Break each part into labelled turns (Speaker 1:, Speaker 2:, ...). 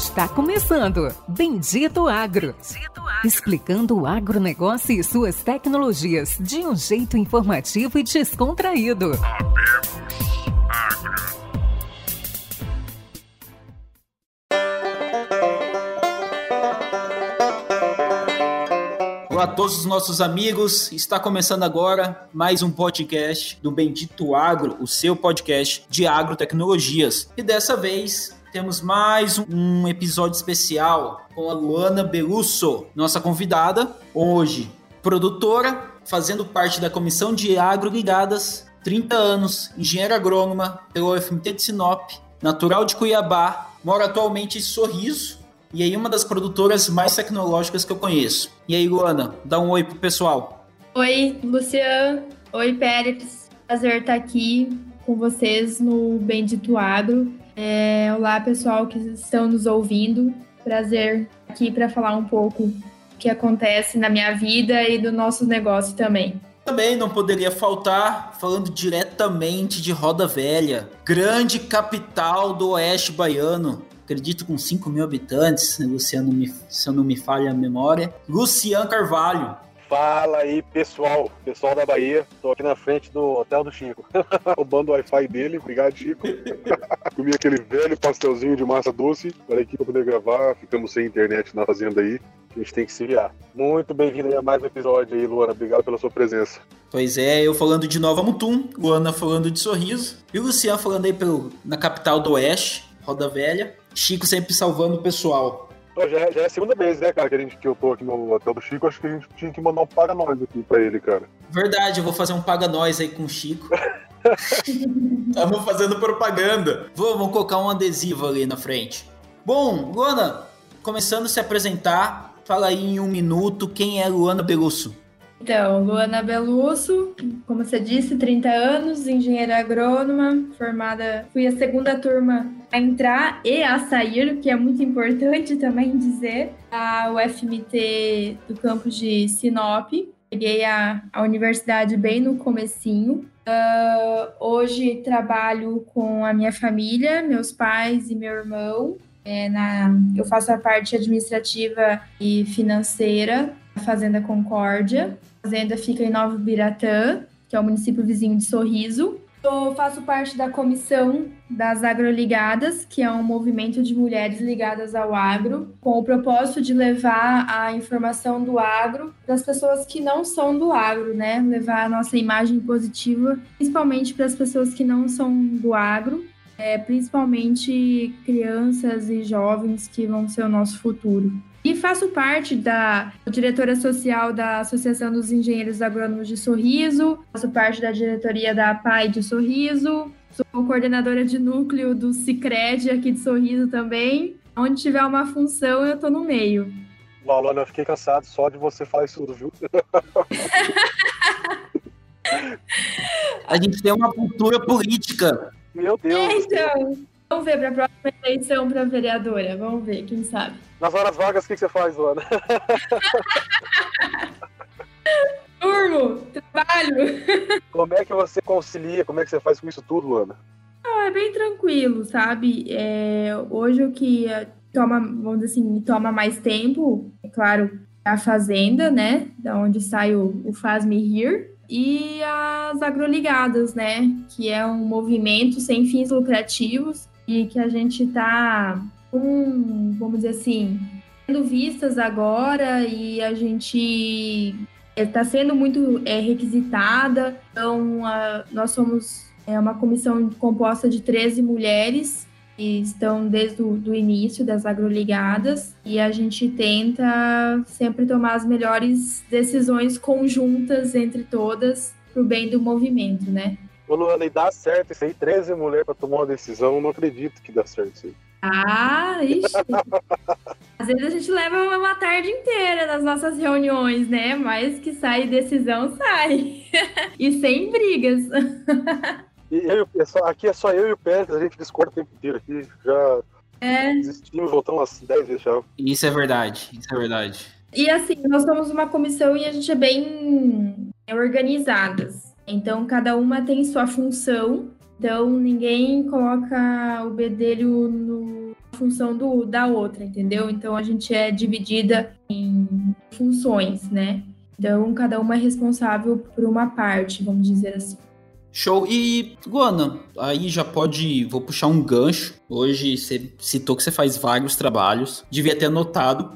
Speaker 1: Está começando Bendito Agro. Bendito Agro. Explicando o agronegócio e suas tecnologias de um jeito informativo e descontraído.
Speaker 2: Olá a todos os nossos amigos. Está começando agora mais um podcast do Bendito Agro, o seu podcast de agrotecnologias. E dessa vez temos mais um episódio especial com a Luana Belusso, nossa convidada, hoje produtora, fazendo parte da comissão de agro ligadas, 30 anos, engenheira agrônoma pelo UFMT de Sinop, natural de Cuiabá, mora atualmente em Sorriso, e aí uma das produtoras mais tecnológicas que eu conheço. E aí, Luana, dá um oi pro pessoal.
Speaker 3: Oi, Luciano. Oi, Pérez. Prazer estar aqui com vocês no Bendito Agro. É, olá, pessoal que estão nos ouvindo. Prazer aqui para falar um pouco o que acontece na minha vida e do nosso negócio também.
Speaker 2: Também não poderia faltar, falando diretamente de Roda Velha, grande capital do oeste baiano. Acredito com 5 mil habitantes, Luciano, se eu não me falha a memória. Luciano Carvalho,
Speaker 4: Fala aí, pessoal, pessoal da Bahia. Tô aqui na frente do Hotel do Chico. Roubando o Wi-Fi dele. Obrigado, Chico. Comi aquele velho pastelzinho de massa doce. Falei aqui pra poder gravar. Ficamos sem internet na fazenda aí. A gente tem que se virar. Muito bem-vindo a mais um episódio aí, Luana. Obrigado pela sua presença.
Speaker 2: Pois é, eu falando de Nova Mutum, Luana falando de Sorriso, e o Luciano falando aí pelo, na capital do Oeste, Roda Velha. Chico sempre salvando o pessoal.
Speaker 4: Já, já, é a segunda vez, né, cara, que, a gente, que eu tô aqui no hotel do Chico. Acho que a gente tinha que mandar um paga nós aqui pra ele, cara.
Speaker 2: Verdade, eu vou fazer um paga nós aí com o Chico. Estamos fazendo propaganda. Vamos colocar um adesivo ali na frente. Bom, Luana, começando a se apresentar, fala aí em um minuto quem é Luana Belusso.
Speaker 3: Então, Luana Belusso, como você disse, 30 anos, engenheira agrônoma, formada, fui a segunda turma a entrar e a sair, que é muito importante também dizer, a UFMT do campus de Sinop. Peguei a, a universidade bem no comecinho. Uh, hoje trabalho com a minha família, meus pais e meu irmão. É, na, eu faço a parte administrativa e financeira da Fazenda Concórdia. Fazenda fica em Novo Biratã, que é o município vizinho de Sorriso. Eu faço parte da comissão das Agroligadas, que é um movimento de mulheres ligadas ao agro, com o propósito de levar a informação do agro para as pessoas que não são do agro, né? Levar a nossa imagem positiva, principalmente para as pessoas que não são do agro, é, principalmente crianças e jovens que vão ser o nosso futuro. E faço parte da diretora social da Associação dos Engenheiros Agrônomos de Sorriso, faço parte da diretoria da PAI de Sorriso, sou coordenadora de núcleo do Cicred aqui de Sorriso também. Onde tiver uma função, eu tô no meio.
Speaker 4: Valona, eu fiquei cansado só de você falar isso tudo, viu?
Speaker 2: A gente tem uma cultura política.
Speaker 4: Meu Deus.
Speaker 3: É, então, vamos ver para a próxima eleição para vereadora. Vamos ver, quem sabe.
Speaker 4: Nas horas vagas, o que, que você faz, Luana?
Speaker 3: Turmo, trabalho.
Speaker 4: Como é que você concilia? Como é que você faz com isso tudo, Luana?
Speaker 3: Ah, é bem tranquilo, sabe? É, hoje o que toma, vamos dizer assim, toma mais tempo, é claro, a fazenda, né? Da onde sai o, o Faz Me Here. E as agroligadas, né? Que é um movimento sem fins lucrativos e que a gente está com, vamos dizer assim, sendo vistas agora e a gente está sendo muito é, requisitada. Então, a, nós somos é, uma comissão composta de 13 mulheres que estão desde o do início das agroligadas e a gente tenta sempre tomar as melhores decisões conjuntas entre todas para o bem do movimento, né?
Speaker 4: Ô Luana, e dá certo isso aí? 13 mulheres para tomar uma decisão, não acredito que dá certo isso aí.
Speaker 3: Ah, ixi. Às vezes a gente leva uma tarde inteira nas nossas reuniões, né? Mas que sai decisão, sai. e sem brigas.
Speaker 4: E eu, é só, aqui é só eu e o Pérez, a gente discorda o tempo inteiro aqui. Já
Speaker 3: é.
Speaker 4: desistimos, voltamos umas 10 vezes já.
Speaker 2: Isso é verdade, isso é verdade.
Speaker 3: E assim, nós somos uma comissão e a gente é bem organizadas. Então, cada uma tem sua função então, ninguém coloca o bedelho no função do, da outra, entendeu? Então a gente é dividida em funções, né? Então cada uma é responsável por uma parte, vamos dizer assim.
Speaker 2: Show. E, Guana, aí já pode. Vou puxar um gancho. Hoje você citou que você faz vários trabalhos. Devia ter anotado,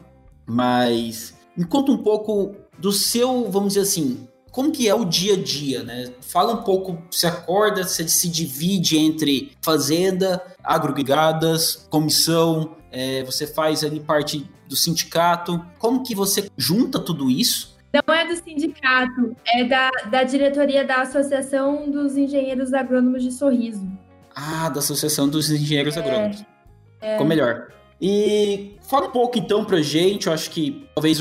Speaker 2: mas me conta um pouco do seu, vamos dizer assim, como que é o dia a dia, né? Fala um pouco, se acorda, você se divide entre fazenda, agroligadas, comissão, é, você faz ali parte do sindicato. Como que você junta tudo isso?
Speaker 3: Não é do sindicato, é da, da diretoria da Associação dos Engenheiros Agrônomos de Sorriso.
Speaker 2: Ah, da Associação dos Engenheiros é, Agrônomos. É. Ficou melhor. E fala um pouco então pra gente, eu acho que talvez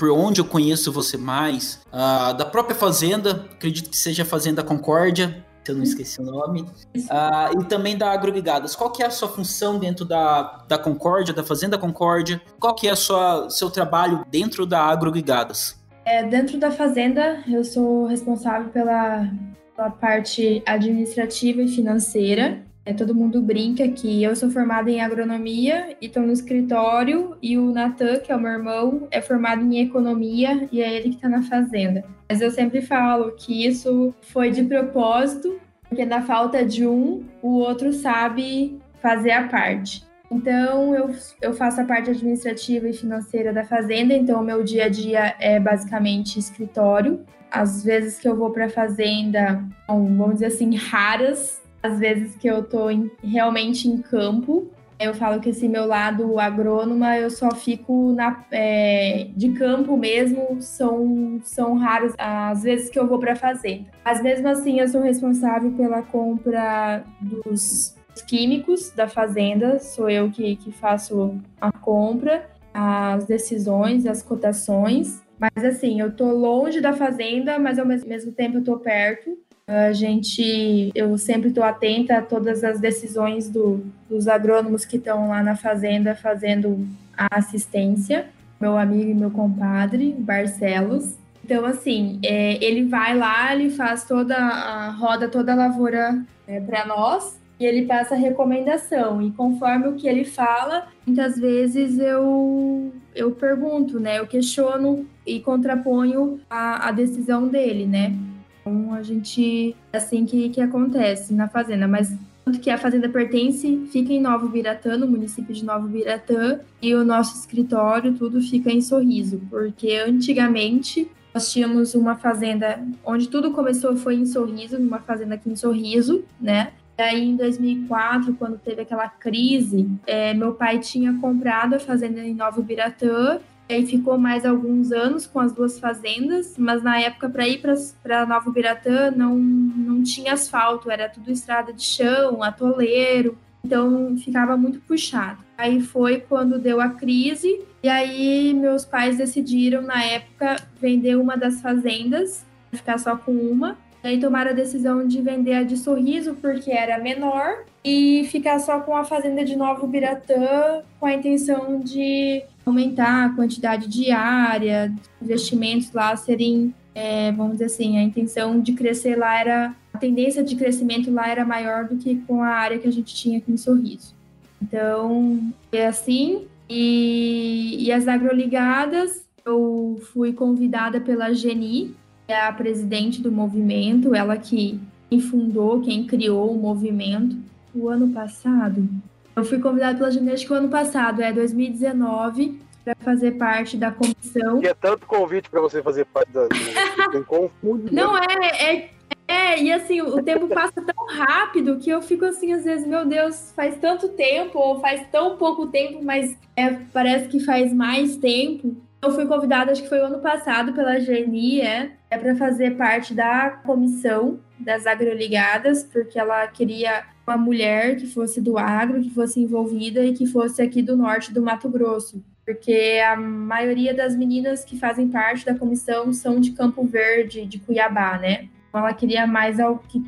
Speaker 2: por onde eu conheço você mais, uh, da própria Fazenda, acredito que seja a Fazenda Concórdia, se eu não esqueci o nome, uh, e também da Agroligadas. Qual que é a sua função dentro da, da Concórdia, da Fazenda Concórdia? Qual que é o seu trabalho dentro da Agroligadas?
Speaker 3: É, dentro da Fazenda, eu sou responsável pela, pela parte administrativa e financeira. É, todo mundo brinca que eu sou formada em agronomia e estou no escritório, e o Natan, que é o meu irmão, é formado em economia e é ele que está na fazenda. Mas eu sempre falo que isso foi de propósito, porque na falta de um, o outro sabe fazer a parte. Então, eu, eu faço a parte administrativa e financeira da fazenda, então o meu dia a dia é basicamente escritório. Às vezes que eu vou para a fazenda, vamos dizer assim, raras, às vezes que eu tô em, realmente em campo. Eu falo que esse meu lado agrônoma, eu só fico na, é, de campo mesmo, são, são raras as vezes que eu vou para fazenda. Mas mesmo assim, eu sou responsável pela compra dos químicos da fazenda, sou eu que, que faço a compra, as decisões, as cotações. Mas assim, eu tô longe da fazenda, mas ao mesmo tempo eu tô perto. A gente, eu sempre estou atenta a todas as decisões do, dos agrônomos que estão lá na fazenda fazendo a assistência, meu amigo e meu compadre, Barcelos. Então, assim, é, ele vai lá, ele faz toda a roda, toda a lavoura é, para nós e ele passa a recomendação. E conforme o que ele fala, muitas vezes eu, eu pergunto, né? Eu questiono e contraponho a, a decisão dele, né? Então a gente é assim que, que acontece na fazenda, mas tanto que a fazenda pertence, fica em Novo Biratã, no município de Novo Biratã, e o nosso escritório tudo fica em Sorriso, porque antigamente nós tínhamos uma fazenda onde tudo começou foi em Sorriso, numa fazenda aqui em Sorriso, né? E aí em 2004, quando teve aquela crise, é, meu pai tinha comprado a fazenda em Novo Biratã e aí ficou mais alguns anos com as duas fazendas, mas na época para ir para Nova Biratã não, não tinha asfalto, era tudo estrada de chão, atoleiro, então ficava muito puxado. Aí foi quando deu a crise, e aí meus pais decidiram na época vender uma das fazendas, ficar só com uma. E aí tomaram a decisão de vender a de Sorriso porque era menor e ficar só com a fazenda de Novo Biratã com a intenção de aumentar a quantidade de área, investimentos lá serem, é, vamos dizer assim, a intenção de crescer lá era, a tendência de crescimento lá era maior do que com a área que a gente tinha aqui em Sorriso. Então, é assim. E, e as agroligadas, eu fui convidada pela Geni, é a presidente do movimento, ela que fundou, quem criou o movimento. O ano passado, eu fui convidada pela Genética o ano passado, é 2019, para fazer parte da comissão.
Speaker 4: E é tanto convite para você fazer parte da. Confunde.
Speaker 3: Não é, é, é, e assim, o tempo passa tão rápido que eu fico assim, às vezes, meu Deus, faz tanto tempo, ou faz tão pouco tempo, mas é, parece que faz mais tempo. Eu fui convidada, acho que foi o ano passado, pela GNI, é, é para fazer parte da comissão das agroligadas, porque ela queria uma mulher que fosse do agro, que fosse envolvida e que fosse aqui do norte do Mato Grosso. Porque a maioria das meninas que fazem parte da comissão são de Campo Verde, de Cuiabá, né? Então ela queria mais,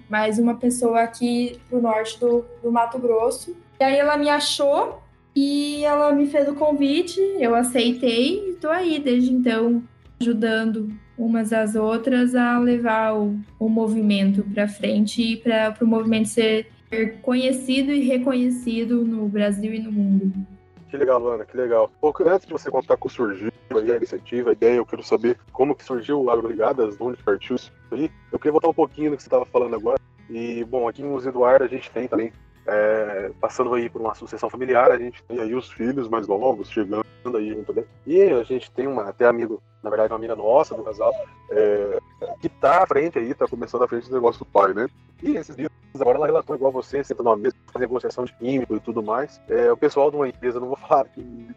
Speaker 3: mais uma pessoa aqui pro norte do, do Mato Grosso. E aí ela me achou e ela me fez o convite, eu aceitei e tô aí desde então ajudando umas às outras a levar o, o movimento para frente e para o movimento ser conhecido e reconhecido no Brasil e no mundo.
Speaker 4: Que legal, Ana, que legal. Pouco antes de você contar como surgiu a iniciativa, a ideia, eu quero saber como que surgiu o Agroligadas, de onde partiu isso aí. Eu queria voltar um pouquinho no que você estava falando agora. E, bom, aqui no Eduardo a gente tem também, é, passando aí por uma sucessão familiar, a gente tem aí os filhos mais novos chegando aí junto dele. E a gente tem uma, até amigo, na verdade, uma amiga nossa do casal, é, que tá à frente aí, tá começando à frente do negócio do pai, né? E esses dias, agora ela relatou igual você, senta numa mesa, faz negociação de químico e tudo mais. É, o pessoal de uma empresa, não vou falar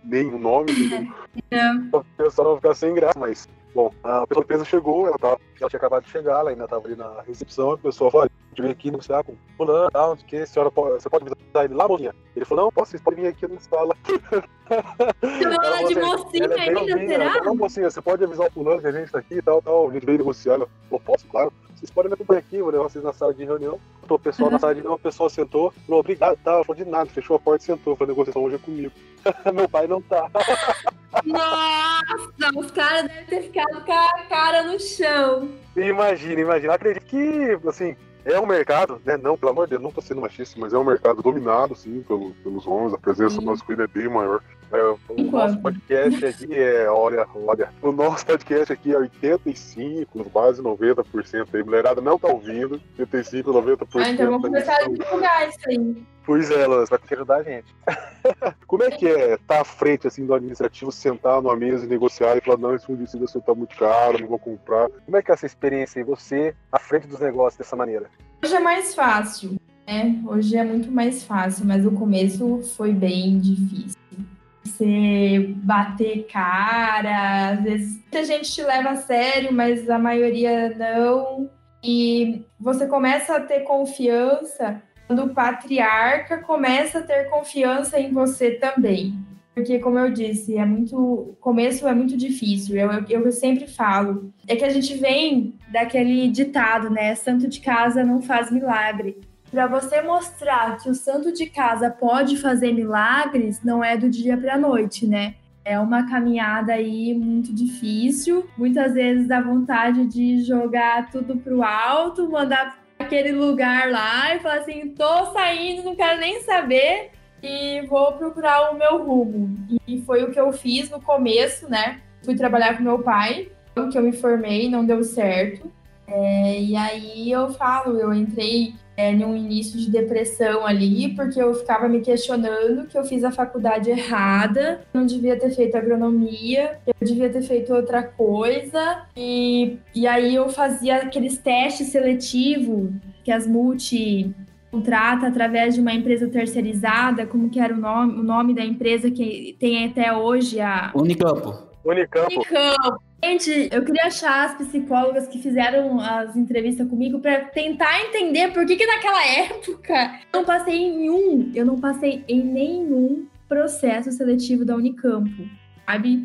Speaker 4: nem o nome, o pessoal não ficar sem graça, mas Bom, a pessoa chegou, ela, tava, ela tinha acabado de chegar, ela ainda estava ali na recepção, a pessoa falou, vir aqui negociar com fulano, tal, que a senhora pode, você pode visitar ele lá, mocinha? Ele falou, não, posso, vocês podem vir aqui na sala.
Speaker 3: Chamou ela de mocinha é ainda, será?
Speaker 4: Não, mocinha, você pode avisar o fulano que a gente tá aqui e tal, tal, a gente veio negociar. Ela falou, posso, claro. Vocês podem me acompanhar aqui, vou levar vocês na sala de reunião. O pessoal na sala de reunião, o pessoal sentou, falou, obrigado, tá, falou de nada, fechou a porta e sentou, foi negociação hoje é comigo. Meu pai não tá.
Speaker 3: Nossa, os caras devem ter ficado com a cara no chão.
Speaker 4: Imagina, imagina. Acredito que, assim, é um mercado, né? Não, pelo amor de Deus, não tô sendo machista, mas é um mercado dominado, sim, pelo, pelos homens. A presença sim. masculina é bem maior. É, o nosso podcast aqui é, olha, olha, o nosso podcast aqui é 85, quase 90% aí. Mulherada não tá ouvindo, 85, 90%.
Speaker 3: Ah, então vamos começar a divulgar isso aí.
Speaker 4: Pois é, Lance, vai ter que ajudar a gente. Como é que é estar tá à frente assim, do administrativo, sentar numa mesa e negociar e falar, não, esse fungicida está muito caro, não vou comprar. Como é que é essa experiência aí, você à frente dos negócios dessa maneira?
Speaker 3: Hoje é mais fácil, né? Hoje é muito mais fácil, mas o começo foi bem difícil. Você bater cara, às vezes muita gente te leva a sério, mas a maioria não. E você começa a ter confiança quando o patriarca começa a ter confiança em você também. Porque, como eu disse, é muito. O começo é muito difícil. Eu, eu, eu, sempre falo. É que a gente vem daquele ditado, né? Santo de casa não faz milagre. Para você mostrar que o santo de casa pode fazer milagres, não é do dia para a noite, né? É uma caminhada aí muito difícil. Muitas vezes dá vontade de jogar tudo pro alto, mandar aquele lugar lá e falar assim: tô saindo, não quero nem saber e vou procurar o meu rumo. E foi o que eu fiz no começo, né? Fui trabalhar com meu pai, que eu me formei, não deu certo. É, e aí eu falo, eu entrei é, num início de depressão ali, porque eu ficava me questionando que eu fiz a faculdade errada, não devia ter feito agronomia, eu devia ter feito outra coisa. E, e aí eu fazia aqueles testes seletivos que as multi contrata através de uma empresa terceirizada, como que era o nome, o nome da empresa que tem até hoje a
Speaker 2: Unicampo.
Speaker 4: Unicampo.
Speaker 3: Unicampo. Gente, eu queria achar as psicólogas que fizeram as entrevistas comigo para tentar entender por que que naquela época eu não passei em um, eu não passei em nenhum processo seletivo da Unicampo, sabe?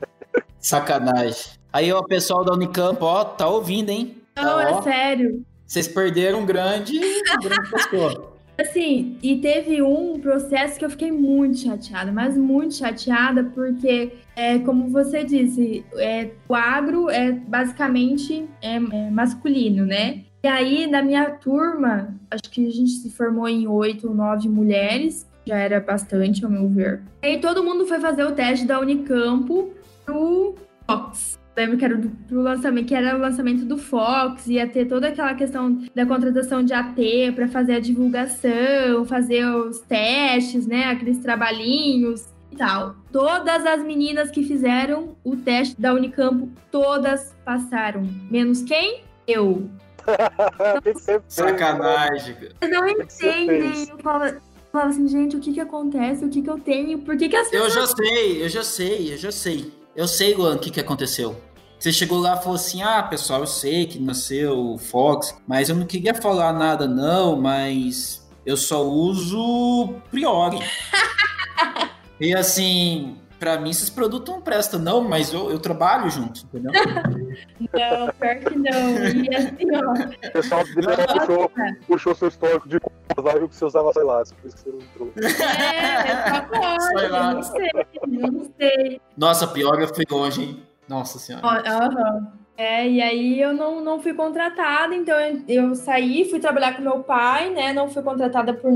Speaker 2: Sacanagem. Aí o pessoal da Unicampo, ó, tá ouvindo, hein?
Speaker 3: Não,
Speaker 2: tá,
Speaker 3: é sério.
Speaker 2: Vocês perderam um grande, grande pessoa.
Speaker 3: Assim, e teve um processo que eu fiquei muito chateada, mas muito chateada, porque, é, como você disse, é, o agro é basicamente é, é masculino, né? E aí, na minha turma, acho que a gente se formou em oito ou nove mulheres, já era bastante, ao meu ver. E aí todo mundo foi fazer o teste da Unicampo pro Fox lembro que era do, do, lançamento, que era o lançamento do Fox, ia ter toda aquela questão da contratação de AT para fazer a divulgação, fazer os testes, né, aqueles trabalhinhos e tal. Todas as meninas que fizeram o teste da Unicamp, todas passaram. Menos quem? Eu.
Speaker 2: Sacanagem.
Speaker 3: Vocês não entendem. Eu falo, eu falo assim, gente, o que que acontece? O que que eu tenho? Por que que as
Speaker 2: pessoas... Eu já sei, eu já sei, eu já sei. Eu sei, Luan, o que, que aconteceu. Você chegou lá e falou assim: ah, pessoal, eu sei que nasceu o Fox, mas eu não queria falar nada, não, mas eu só uso Priori. e assim, pra mim esses produtos não prestam, não, mas eu, eu trabalho junto, entendeu?
Speaker 3: não, pior que não. E assim, ó.
Speaker 4: O pessoal puxou, puxou seu histórico de compras lá viu que você usava sei lá, por isso que você não entrou.
Speaker 3: É, só pode, não sei, não sei.
Speaker 2: Nossa, pior eu fui longe, hein? Nossa senhora.
Speaker 3: Uhum. É, e aí eu não, não fui contratada, então eu, eu saí, fui trabalhar com meu pai, né? Não fui contratada por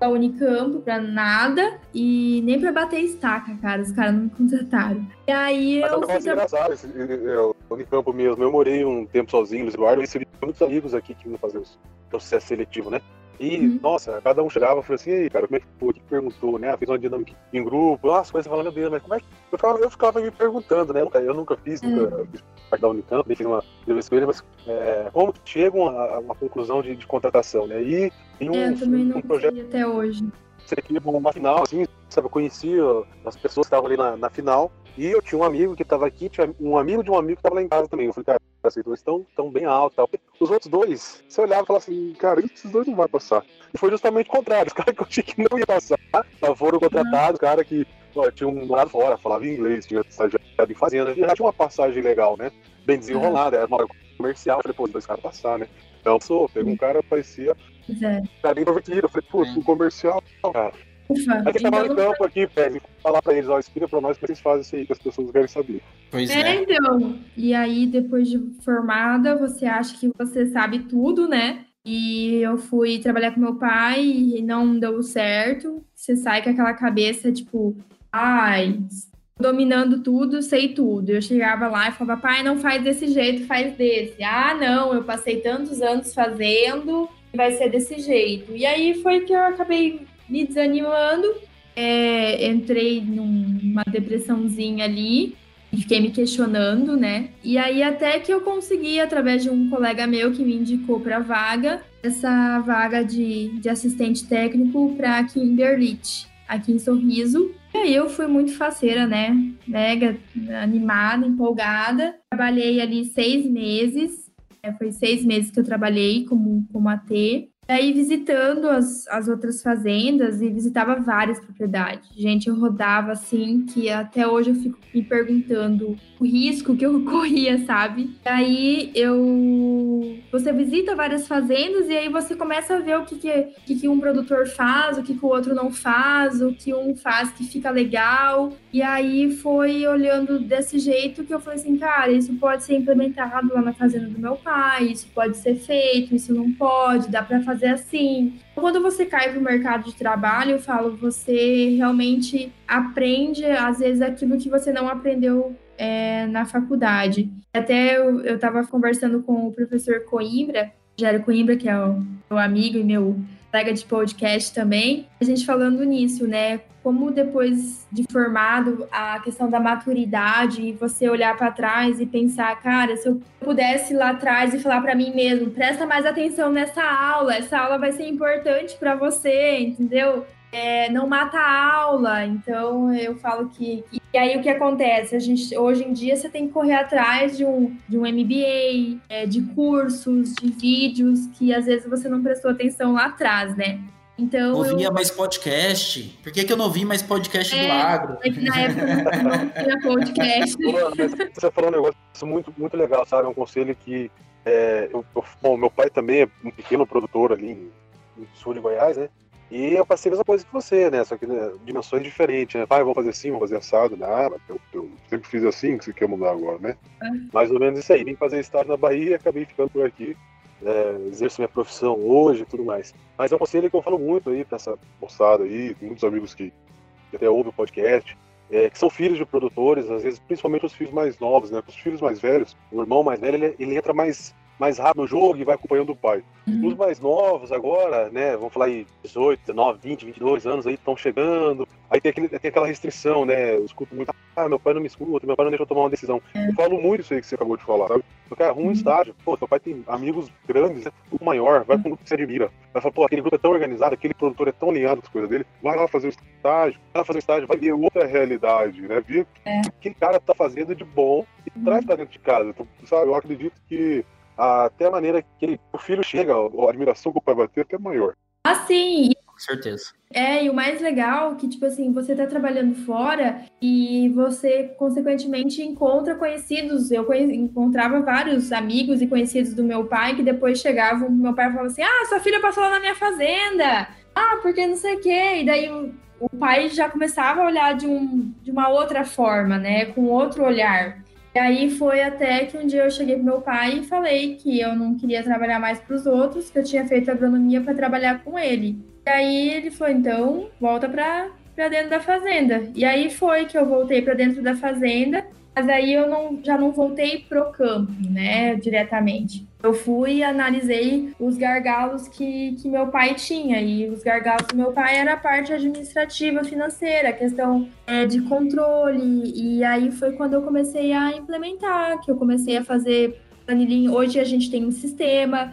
Speaker 3: da Unicamp pra nada e nem pra bater estaca, cara. Os caras não me contrataram. E aí
Speaker 4: Mas é
Speaker 3: eu. fui tra-
Speaker 4: engraçado, esse, é, o Unicampo mesmo. Eu morei um tempo sozinho, Luiz Eduardo, e recebi muitos amigos aqui que iam fazer o processo seletivo, né? E,
Speaker 3: Uhum.
Speaker 4: nossa, cada um chegava e falou assim, e aí, cara, como é que foi? Que perguntou, né? Fez uma dinâmica em grupo, nossa, coisa falando, meu Deus, mas como é que. Eu ficava, eu ficava me perguntando, né? Eu nunca fiz, nunca fiz parte da Unicamp, nem fiz uma entrevista com ele, mas é, como que chegam a uma conclusão de, de contratação, né? E tem um,
Speaker 3: É, eu também não
Speaker 4: um projeto
Speaker 3: até hoje.
Speaker 4: aqui uma final, assim, sabe? Eu conhecia as pessoas que estavam ali na, na final. E eu tinha um amigo que estava aqui, tinha um amigo de um amigo que estava lá em casa também. Eu falei, cara, esses dois estão tão bem altos. Tal. Os outros dois, você olhava e falava assim, cara, esses dois não vai passar. E foi justamente o contrário. Os caras que eu achei que não ia passar, foram contratados, cara que ó, tinha um morado fora, falava inglês, tinha estagiado em fazenda, já tinha uma passagem legal, né? Bem desenrolada, era uma hora comercial. Eu falei, pô, os dois caras passaram, né? Então, sou, pegou um cara, parecia
Speaker 3: é.
Speaker 4: cara bem introvertido. Eu falei, putz, um comercial, cara.
Speaker 3: Ufa.
Speaker 4: Que trabalhar
Speaker 3: Então,
Speaker 4: no campo aqui, Pérez, falar pra eles, ó, explica pra nós como vocês fazem isso aí, que as pessoas querem saber.
Speaker 2: Pois
Speaker 3: É,
Speaker 2: é.
Speaker 3: então. E aí, depois de formada, você acha que você sabe tudo, né? E eu fui trabalhar com meu pai e não deu certo. Você sai com aquela cabeça, tipo, ai, dominando tudo, sei tudo. Eu chegava lá e falava, pai, não faz desse jeito, faz desse. Ah, não, eu passei tantos anos fazendo, vai ser desse jeito. E aí foi que eu acabei me desanimando. É, entrei numa depressãozinha ali e fiquei me questionando, né? E aí até que eu consegui, através de um colega meu que me indicou para vaga, essa vaga de, de assistente técnico para Kimberlit, aqui em Sorriso. E aí eu fui muito faceira, né? Mega animada, empolgada. Trabalhei ali seis meses. É, foi seis meses que eu trabalhei como, como AT. E aí, visitando as, as outras fazendas e visitava várias propriedades. Gente, eu rodava assim, que até hoje eu fico me perguntando o risco que eu corria, sabe? Aí eu. Você visita várias fazendas e aí você começa a ver o que, que, que, um produtor faz, o que, que o outro não faz, o que um faz que fica legal. E aí foi olhando desse jeito que eu falei assim, cara, isso pode ser implementado lá na fazenda do meu pai, isso pode ser feito, isso não pode, dá para fazer assim. Quando você cai pro mercado de trabalho, eu falo, você realmente aprende, às vezes, aquilo que você não aprendeu é, na faculdade. Até eu, eu tava conversando com o professor Coimbra, Jairo Coimbra, que é o meu amigo e meu colega de podcast também, a gente falando nisso, né? Como depois de formado, a questão da maturidade e você olhar para trás e pensar, cara, se eu pudesse ir lá atrás e falar para mim mesmo, presta mais atenção nessa aula, essa aula vai ser importante para você, entendeu? É, não mata a aula, então eu falo que, que. E aí o que acontece? A gente, hoje em dia você tem que correr atrás de um, de um MBA, é, de cursos, de vídeos que às vezes você não prestou atenção lá atrás, né? Então.
Speaker 2: Ouvia
Speaker 3: eu,
Speaker 2: mais podcast. Por que, que eu não ouvi mais podcast do
Speaker 3: É.
Speaker 2: agro?
Speaker 3: é que na época não tinha podcast.
Speaker 4: Você falou um negócio muito, muito legal, sabe? Um conselho que. É, eu, eu- bom, meu pai também é um pequeno produtor ali em sul de Goiás, né? E eu passei a mesma coisa que você, né? Só que né, dimensões diferentes, né? Pai, vamos fazer assim, vamos fazer assado. Ah, mas eu, eu sempre fiz assim, que você quer mudar agora, né? Mais ou menos isso aí. Vim fazer estágio na Bahia e acabei ficando por aqui. É, exerço minha profissão hoje e tudo mais. Mas é um conselho que eu falo muito aí pra essa moçada aí, muitos amigos que, que até ouvem o podcast, é, que são filhos de produtores, às vezes, principalmente os filhos mais novos, né? Os filhos mais velhos, o irmão mais velho, ele, ele entra mais, mais rápido no jogo e vai acompanhando o pai. Os mais novos agora, né? Vamos falar aí 18, 19, 20, 22 anos aí estão chegando. Aí tem, aquele, tem aquela restrição, né? Eu escuto muito, ah, meu pai não me escuta, meu pai não deixa eu tomar uma decisão. Eu falo muito isso aí que você acabou de falar, sabe? Porque arruma um estágio. Pô, seu pai tem amigos grandes, né? grupo maior, vai com um grupo que você admira. Vai falar, pô, aquele grupo é tão organizado, aquele produtor é tão alinhado com as coisas dele. Vai lá fazer o estágio, vai lá fazer o estágio, vai ver outra realidade, né? Ver o que aquele cara tá fazendo de bom e traz pra dentro de casa. Então, sabe, eu acredito que até a maneira que ele- o filho chega, a admiração que o pai vai ter é até maior.
Speaker 3: Assim,
Speaker 2: Com certeza.
Speaker 3: É, e o mais legal é que, tipo assim, você tá trabalhando fora e você, consequentemente, encontra conhecidos. Eu conhe- encontrava vários amigos e conhecidos do meu pai que depois chegavam, meu pai falava assim, ah, sua filha passou lá na minha fazenda. Ah, porque não sei o quê. E daí o, o pai já começava a olhar de, um, de uma outra forma, né? Com outro olhar. E aí foi até que um dia eu cheguei pro meu pai e falei que eu não queria trabalhar mais para os outros, que eu tinha feito agronomia para trabalhar com ele. E aí ele falou: então volta para dentro da fazenda. E aí foi que eu voltei para dentro da fazenda mas aí eu não, já não voltei pro campo, né, diretamente. Eu fui e analisei os gargalos que, que meu pai tinha. E os gargalos do meu pai era a parte administrativa, financeira, questão é, de controle. E aí foi quando eu comecei a implementar, que eu comecei a fazer planilhinha. Hoje a gente tem um sistema,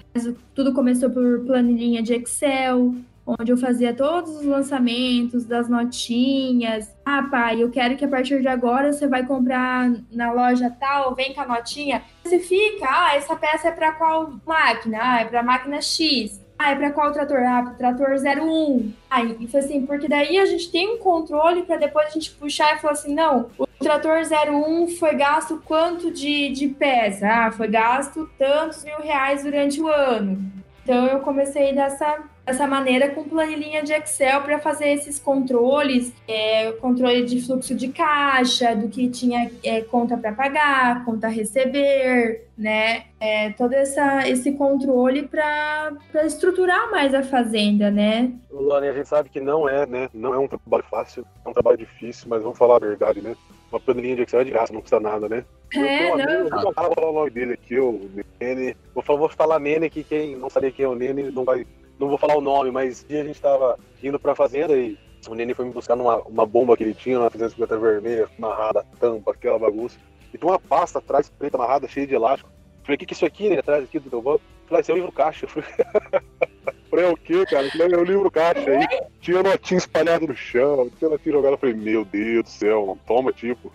Speaker 3: tudo começou por planilhinha de Excel onde eu fazia todos os lançamentos das notinhas. Ah, pai, eu quero que a partir de agora você vai comprar na loja tal, vem com a notinha. Você fica, ah, essa peça é para qual máquina? Ah, é para máquina X. Ah, é para qual trator? Ah, para trator 01. Ah, e foi assim, porque daí a gente tem um controle para depois a gente puxar e falar assim, não, o trator 01 foi gasto quanto de, de peça? Ah, foi gasto tantos mil reais durante o ano. Então eu comecei dessa dessa maneira com planilhinha de Excel para fazer esses controles, é, controle de fluxo de caixa, do que tinha é, conta para pagar, conta a receber, né? É, todo essa, esse controle para estruturar mais a fazenda, né?
Speaker 4: Luane, a gente sabe que não é, né? Não é um trabalho fácil, é um trabalho difícil, mas vamos falar a verdade, né? Uma planilhinha de Excel é de graça, não custa nada, né?
Speaker 3: É, não. Amigo,
Speaker 4: vou falar o nome dele aqui, o Nene. Vou falar, vou falar Nene, que quem não sabia quem é o Nene não vai não vou falar o nome, mas um dia a gente tava indo pra fazenda e o Nene foi me buscar numa uma bomba que ele tinha na fazenda 50 vermelha, amarrada, tampa, aquela bagunça. E tem uma pasta atrás, preta amarrada, cheia de elástico. Falei, o que que é isso aqui, né? Atrás aqui do teu banco? Falei, esse é o livro caixa. Falei, falei é o quê, cara? Falei, é o livro caixa aí. Tinha notinha espalhada no chão, tinha notinha jogada. Falei, meu Deus do céu, toma, tipo.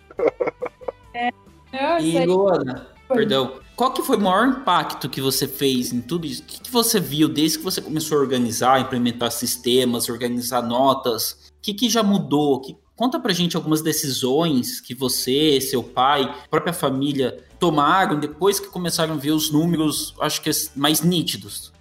Speaker 2: É. E, Luana, perdão, qual que foi o maior impacto que você fez em tudo isso? O que, que você viu desde que você começou a organizar, implementar sistemas, organizar notas? O que, que já mudou? Que, conta pra gente algumas decisões que você, seu pai, própria família tomaram depois que começaram a ver os números, acho que mais nítidos.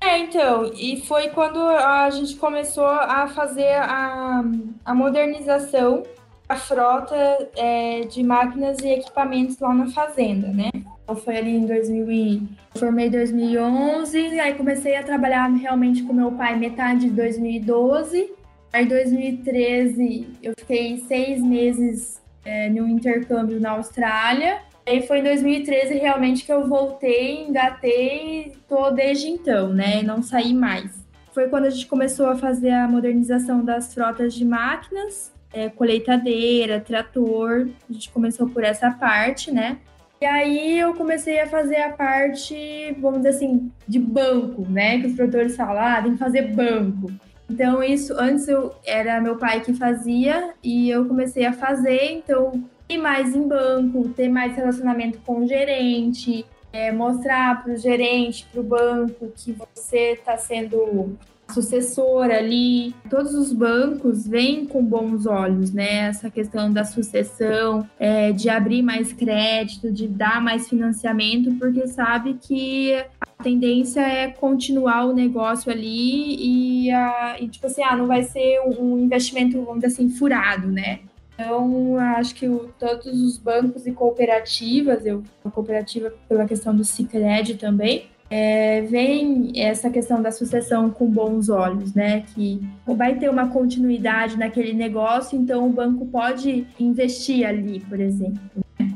Speaker 3: É, então, e foi quando a gente começou a fazer a, a modernização da frota é, de máquinas e equipamentos lá na fazenda, né? Então, foi ali em 2000 e... formei em 2011, aí comecei a trabalhar realmente com meu pai metade de 2012. Aí em 2013 eu fiquei seis meses é, no intercâmbio na Austrália. Aí foi em 2013 realmente que eu voltei, engatei tô desde então, né? Não saí mais. Foi quando a gente começou a fazer a modernização das frotas de máquinas, é, colheitadeira, trator. A gente começou por essa parte, né? E aí eu comecei a fazer a parte, vamos dizer assim, de banco, né? Que os produtores falam, ah, tem que fazer banco. Então, isso antes eu era meu pai que fazia e eu comecei a fazer, então ir mais em banco, ter mais relacionamento com o gerente, é, mostrar para o gerente, para o banco que você está sendo sucessora ali. Todos os bancos veem com bons olhos, né? Essa questão da sucessão, é, de abrir mais crédito, de dar mais financiamento, porque sabe que a tendência é continuar o negócio ali e, a, e tipo assim, ah, não vai ser um investimento, vamos dizer assim, furado, né? Então, acho que o, todos os bancos e cooperativas, eu, a cooperativa pela questão do Cicred também, é, vem essa questão da sucessão com bons olhos, né? Que vai ter uma continuidade naquele negócio, então o banco pode investir ali, por exemplo. Né?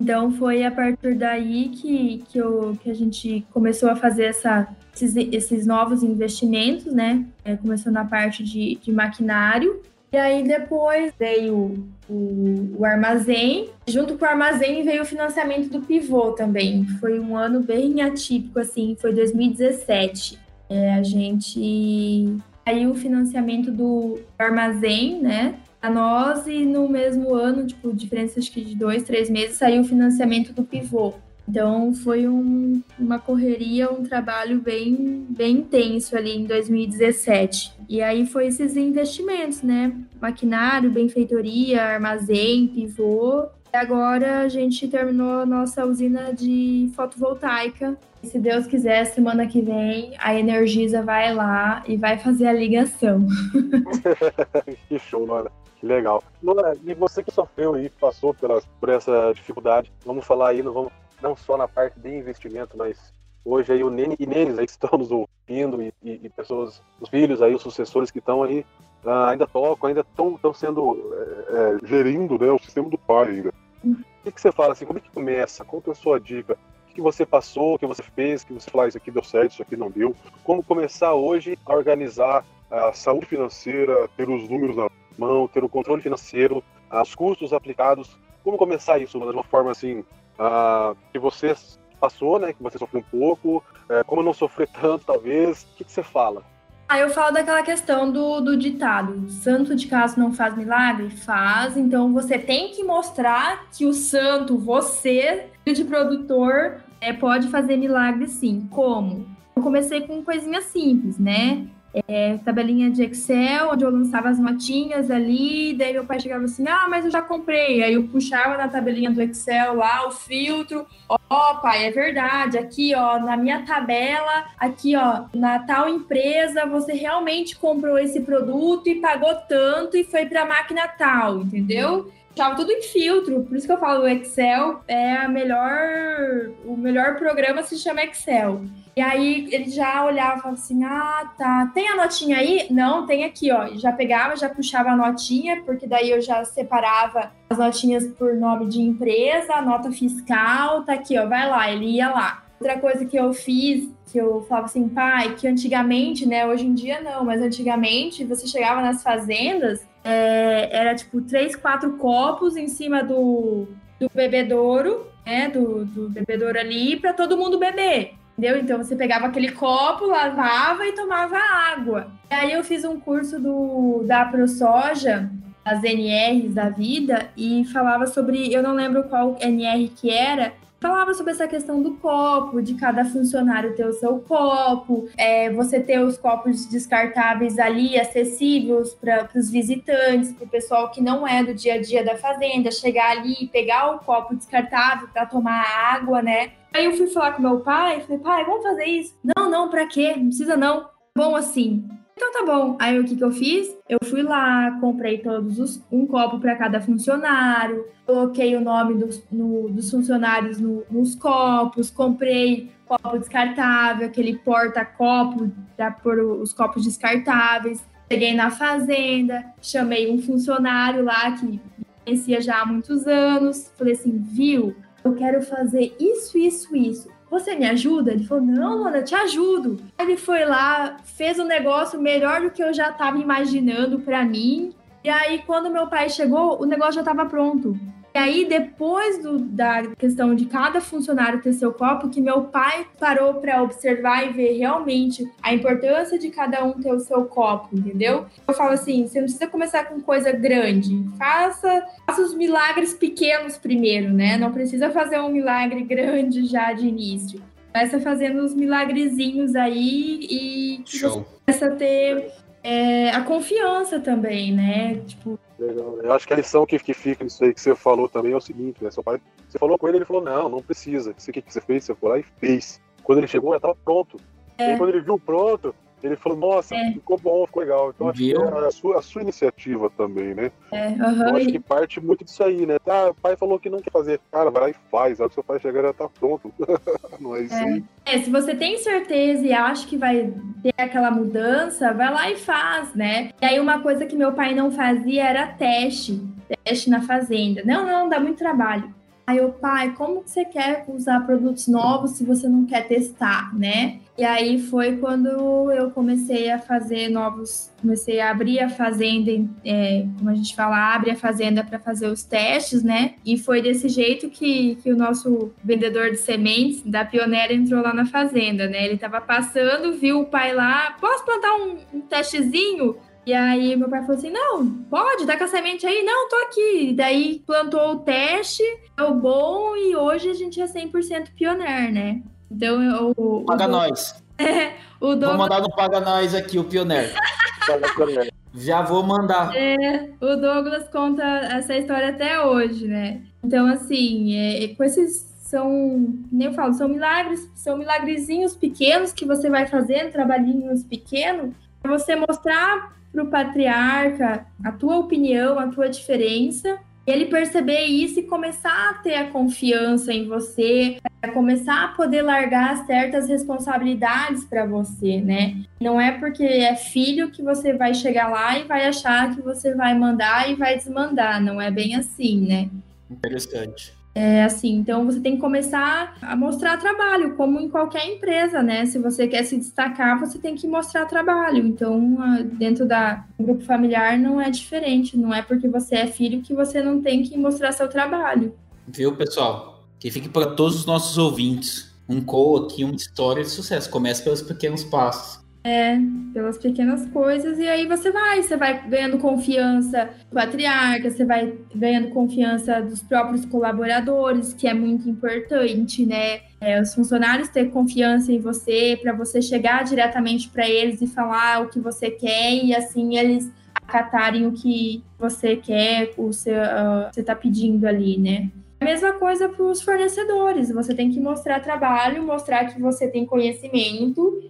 Speaker 3: Então foi a partir daí que, que, eu, que a gente começou a fazer essa, esses, esses novos investimentos, né? É, começou na parte de, de maquinário e aí depois veio o, o, armazém. Junto com o armazém veio o financiamento do pivô também. Foi um ano bem atípico, assim, foi 2017. É, a gente aí o financiamento do armazém, né? A nós e no mesmo ano, tipo, diferença acho que de dois, três meses, saiu o financiamento do pivô. Então foi um, uma correria, um trabalho bem, bem intenso ali em 2017. E aí foi esses investimentos, né? Maquinário, benfeitoria, armazém, pivô. E agora a gente terminou a nossa usina de fotovoltaica. E se Deus quiser, semana que vem, a Energisa vai lá e vai fazer a ligação.
Speaker 4: que show, Nora. Que legal. Nora, e você que sofreu e passou por essa dificuldade, vamos falar aí, não, vamos, não só na parte de investimento, mas hoje aí o Nene e Nenes aí que estão nos ouvindo e, e, e pessoas, os filhos aí, os sucessores que estão aí, uh, ainda tocam, ainda estão sendo é, é, gerindo né, o sistema do pai ainda. O que, que, você fala assim? Como é que começa? Qual é a sua dica? O que, você passou, o que você fez, o que você fala, isso aqui deu certo, isso aqui não deu? Como começar hoje a organizar a saúde financeira, ter os números na mão, ter o controle financeiro, os custos aplicados? Como começar isso de uma forma assim uh, que você passou, né? Que você sofreu um pouco, é, como não sofrer tanto, talvez. O que, que você fala?
Speaker 3: Aí eu falo daquela questão do, do ditado: santo de casa não faz milagre? Faz. Então você tem que mostrar que o santo, você, de produtor, é, pode fazer milagre sim. Como? Eu comecei com coisinhas simples, né? É, tabelinha de Excel, onde eu lançava as notinhas ali, daí meu pai chegava assim, ah, mas eu já comprei. Aí eu puxava na tabelinha do Excel lá o filtro, ó, oh, pai, é verdade, aqui, ó, na minha tabela, aqui, ó, na tal empresa, você realmente comprou esse produto e pagou tanto e foi para a máquina tal, entendeu? Tava tudo em filtro, por isso que eu falo o Excel é a melhor, o melhor programa se chama Excel. E aí ele já olhava e falava assim: ah, tá, tem a notinha aí? Não, tem aqui, ó. já pegava, já puxava a notinha, porque daí eu já separava as notinhas por nome de empresa, nota fiscal, tá aqui, ó, vai lá, ele ia lá. Outra coisa que eu fiz, que eu falava assim, pai, que antigamente, né, hoje em dia não, mas antigamente você chegava nas fazendas, é, era tipo três, quatro copos em cima do, do bebedouro, né, do, do bebedouro ali, para todo mundo beber. Entendeu? Então você pegava aquele copo, lavava e tomava água. E aí eu fiz um curso do, da ProSoja, as NRs da vida, e falava sobre, eu não lembro qual NR que era, falava sobre essa questão do copo, de cada funcionário ter o seu copo, é, você ter os copos descartáveis ali acessíveis para os visitantes, para o pessoal que não é do dia a dia da fazenda, chegar ali e pegar o copo descartável para tomar água, né? Aí eu fui falar com meu pai, falei, pai, vamos fazer isso? Não, não, para quê? Não precisa não. Bom assim. Então tá bom. Aí o que, que eu fiz? Eu fui lá, comprei todos os um copo para cada funcionário, coloquei o nome dos, no, dos funcionários no, nos copos, comprei copo descartável, aquele porta-copo para pôr os copos descartáveis. Cheguei na fazenda, chamei um funcionário lá que conhecia já há muitos anos, falei assim, viu? Eu quero fazer isso, isso, isso você me ajuda? Ele falou, não, eu te ajudo. Ele foi lá, fez um negócio melhor do que eu já estava imaginando para mim. E aí, quando meu pai chegou, o negócio já estava pronto. E aí, depois do, da questão de cada funcionário ter seu copo, que meu pai parou para observar e ver realmente a importância de cada um ter o seu copo, entendeu? Eu falo assim: você não precisa começar com coisa grande, faça, faça os milagres pequenos primeiro, né? Não precisa fazer um milagre grande já de início. Começa fazendo os milagrezinhos aí e
Speaker 2: Show.
Speaker 3: começa a ter é, a confiança também, né? Tipo,
Speaker 4: Legal. Eu acho que a lição que, que fica nisso aí que você falou também é o seguinte, né? Seu pai, você falou com ele, ele falou, não, não precisa. Você, o que, que você fez? Você foi lá e fez. Quando ele chegou, já estava pronto. É. E aí, quando ele viu pronto, ele falou, nossa, é. ficou bom, ficou legal. Então acho Viu? que é a sua, a sua iniciativa também, né?
Speaker 3: É, uhum.
Speaker 4: Eu acho que parte muito disso aí, né? Ah, o pai falou que não quer fazer. Cara, vai lá e faz. A hora que seu pai chegar já tá pronto. não é isso
Speaker 3: é.
Speaker 4: aí.
Speaker 3: É, se você tem certeza e acha que vai ter aquela mudança, vai lá e faz, né? E aí uma coisa que meu pai não fazia era teste. Teste na fazenda. Não, não, dá muito trabalho. Aí o pai, como que você quer usar produtos novos se você não quer testar, né? E aí foi quando eu comecei a fazer novos, comecei a abrir a fazenda, é, como a gente fala, abre a fazenda para fazer os testes, né? E foi desse jeito que, que o nosso vendedor de sementes da Pioneira entrou lá na fazenda, né? Ele estava passando, viu o pai lá, posso plantar um, um testezinho? E aí meu pai falou assim: não, pode, dá com a semente aí? Não, tô aqui. E daí plantou o teste, deu bom e hoje a gente é 100% pioneiro, né? Então eu.
Speaker 2: Paga o, nós.
Speaker 3: É, o
Speaker 2: Vou mandar no Paga Nós aqui, o pioneiro. Já vou mandar.
Speaker 3: É, o Douglas conta essa história até hoje, né? Então, assim, é, com esses são, nem eu falo, são milagres, são milagrezinhos pequenos que você vai fazendo, trabalhinhos pequenos, para você mostrar para o patriarca a tua opinião, a tua diferença, ele perceber isso e começar a ter a confiança em você, começar a poder largar certas responsabilidades para você, né? Não é porque é filho que você vai chegar lá e vai achar que você vai mandar e vai desmandar, não é bem assim, né?
Speaker 2: Interessante.
Speaker 3: É assim, então você tem que começar a mostrar trabalho, como em qualquer empresa, né? Se você quer se destacar, você tem que mostrar trabalho. Então, dentro da grupo familiar não é diferente, não é porque você é filho que você não tem que mostrar seu trabalho.
Speaker 2: Viu, pessoal? Que fique para todos os nossos ouvintes. Um co aqui, uma história de sucesso. Começa pelos pequenos passos.
Speaker 3: É, pelas pequenas coisas, e aí você vai, você vai ganhando confiança do patriarca, você vai ganhando confiança dos próprios colaboradores, que é muito importante, né? É, os funcionários ter confiança em você, para você chegar diretamente para eles e falar o que você quer, e assim eles acatarem o que você quer, o seu, uh, você está pedindo ali, né? A mesma coisa para os fornecedores, você tem que mostrar trabalho, mostrar que você tem conhecimento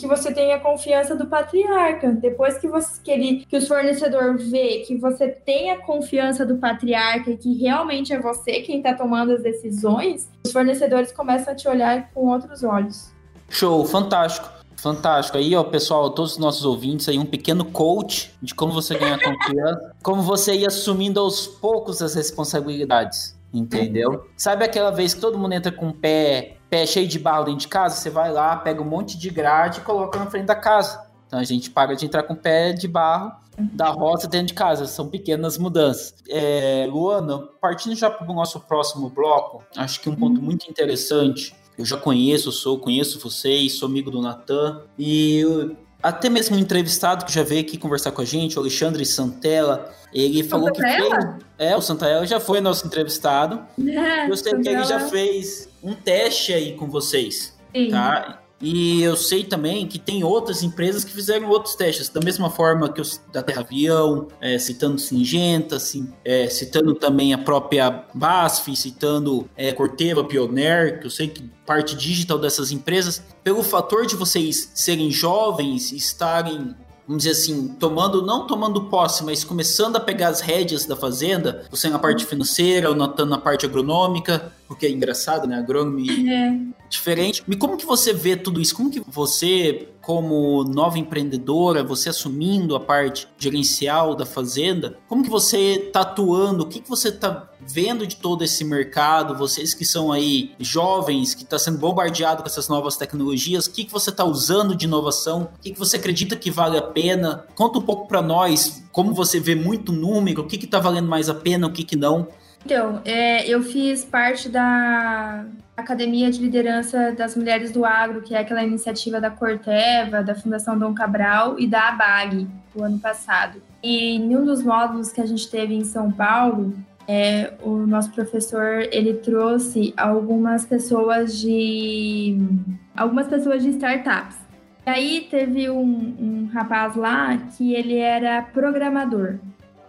Speaker 3: que você tenha confiança do patriarca. Depois que você que, ele, que o fornecedor vê que você tem a confiança do patriarca e que realmente é você quem está tomando as decisões, os fornecedores começam a te olhar com outros olhos.
Speaker 2: Show, fantástico. Fantástico. Aí, ó, pessoal, todos os nossos ouvintes aí, um pequeno coach de como você ganha confiança, como você ir assumindo aos poucos as responsabilidades. Entendeu? Sabe aquela vez que todo mundo entra com o pé pé cheio de barro dentro de casa, você vai lá, pega um monte de grade e coloca na frente da casa. Então a gente para de entrar com o pé de barro da roça dentro de casa. São pequenas mudanças. É, Luana, partindo já para o nosso próximo bloco, acho que um ponto muito interessante. Eu já conheço, sou, conheço vocês, sou amigo do Natan. E até mesmo um entrevistado que já veio aqui conversar com a gente, o Alexandre Santella, ele falou que fez. É, o Santella já foi nosso entrevistado. É, eu sei Santella. que ele já fez um teste aí com vocês. Sim. Tá? E eu sei também que tem outras empresas que fizeram outros testes, da mesma forma que os da Terra Avião, é, citando Singenta, assim, é, citando também a própria BASF, citando é, Corteva, Pioneer, que eu sei que parte digital dessas empresas, pelo fator de vocês serem jovens, estarem vamos dizer assim, tomando, não tomando posse, mas começando a pegar as rédeas da fazenda, você na parte financeira, o Natan na parte agronômica, porque é engraçado, né? Agrônomo é. diferente. E como que você vê tudo isso? Como que você, como nova empreendedora, você assumindo a parte gerencial da fazenda, como que você está atuando? O que, que você está vendo de todo esse mercado? Vocês que são aí jovens, que está sendo bombardeado com essas novas tecnologias, o que, que você está usando de inovação? O que, que você acredita que vale a pena? Conta um pouco para nós como você vê muito número, o que está valendo mais a pena, o que, que não.
Speaker 3: Então, é, eu fiz parte da Academia de Liderança das Mulheres do Agro, que é aquela iniciativa da Corteva, da Fundação Dom Cabral e da ABAG, do ano passado. E em um dos módulos que a gente teve em São Paulo, é, o nosso professor ele trouxe algumas pessoas de algumas pessoas de startups. E aí teve um, um rapaz lá que ele era programador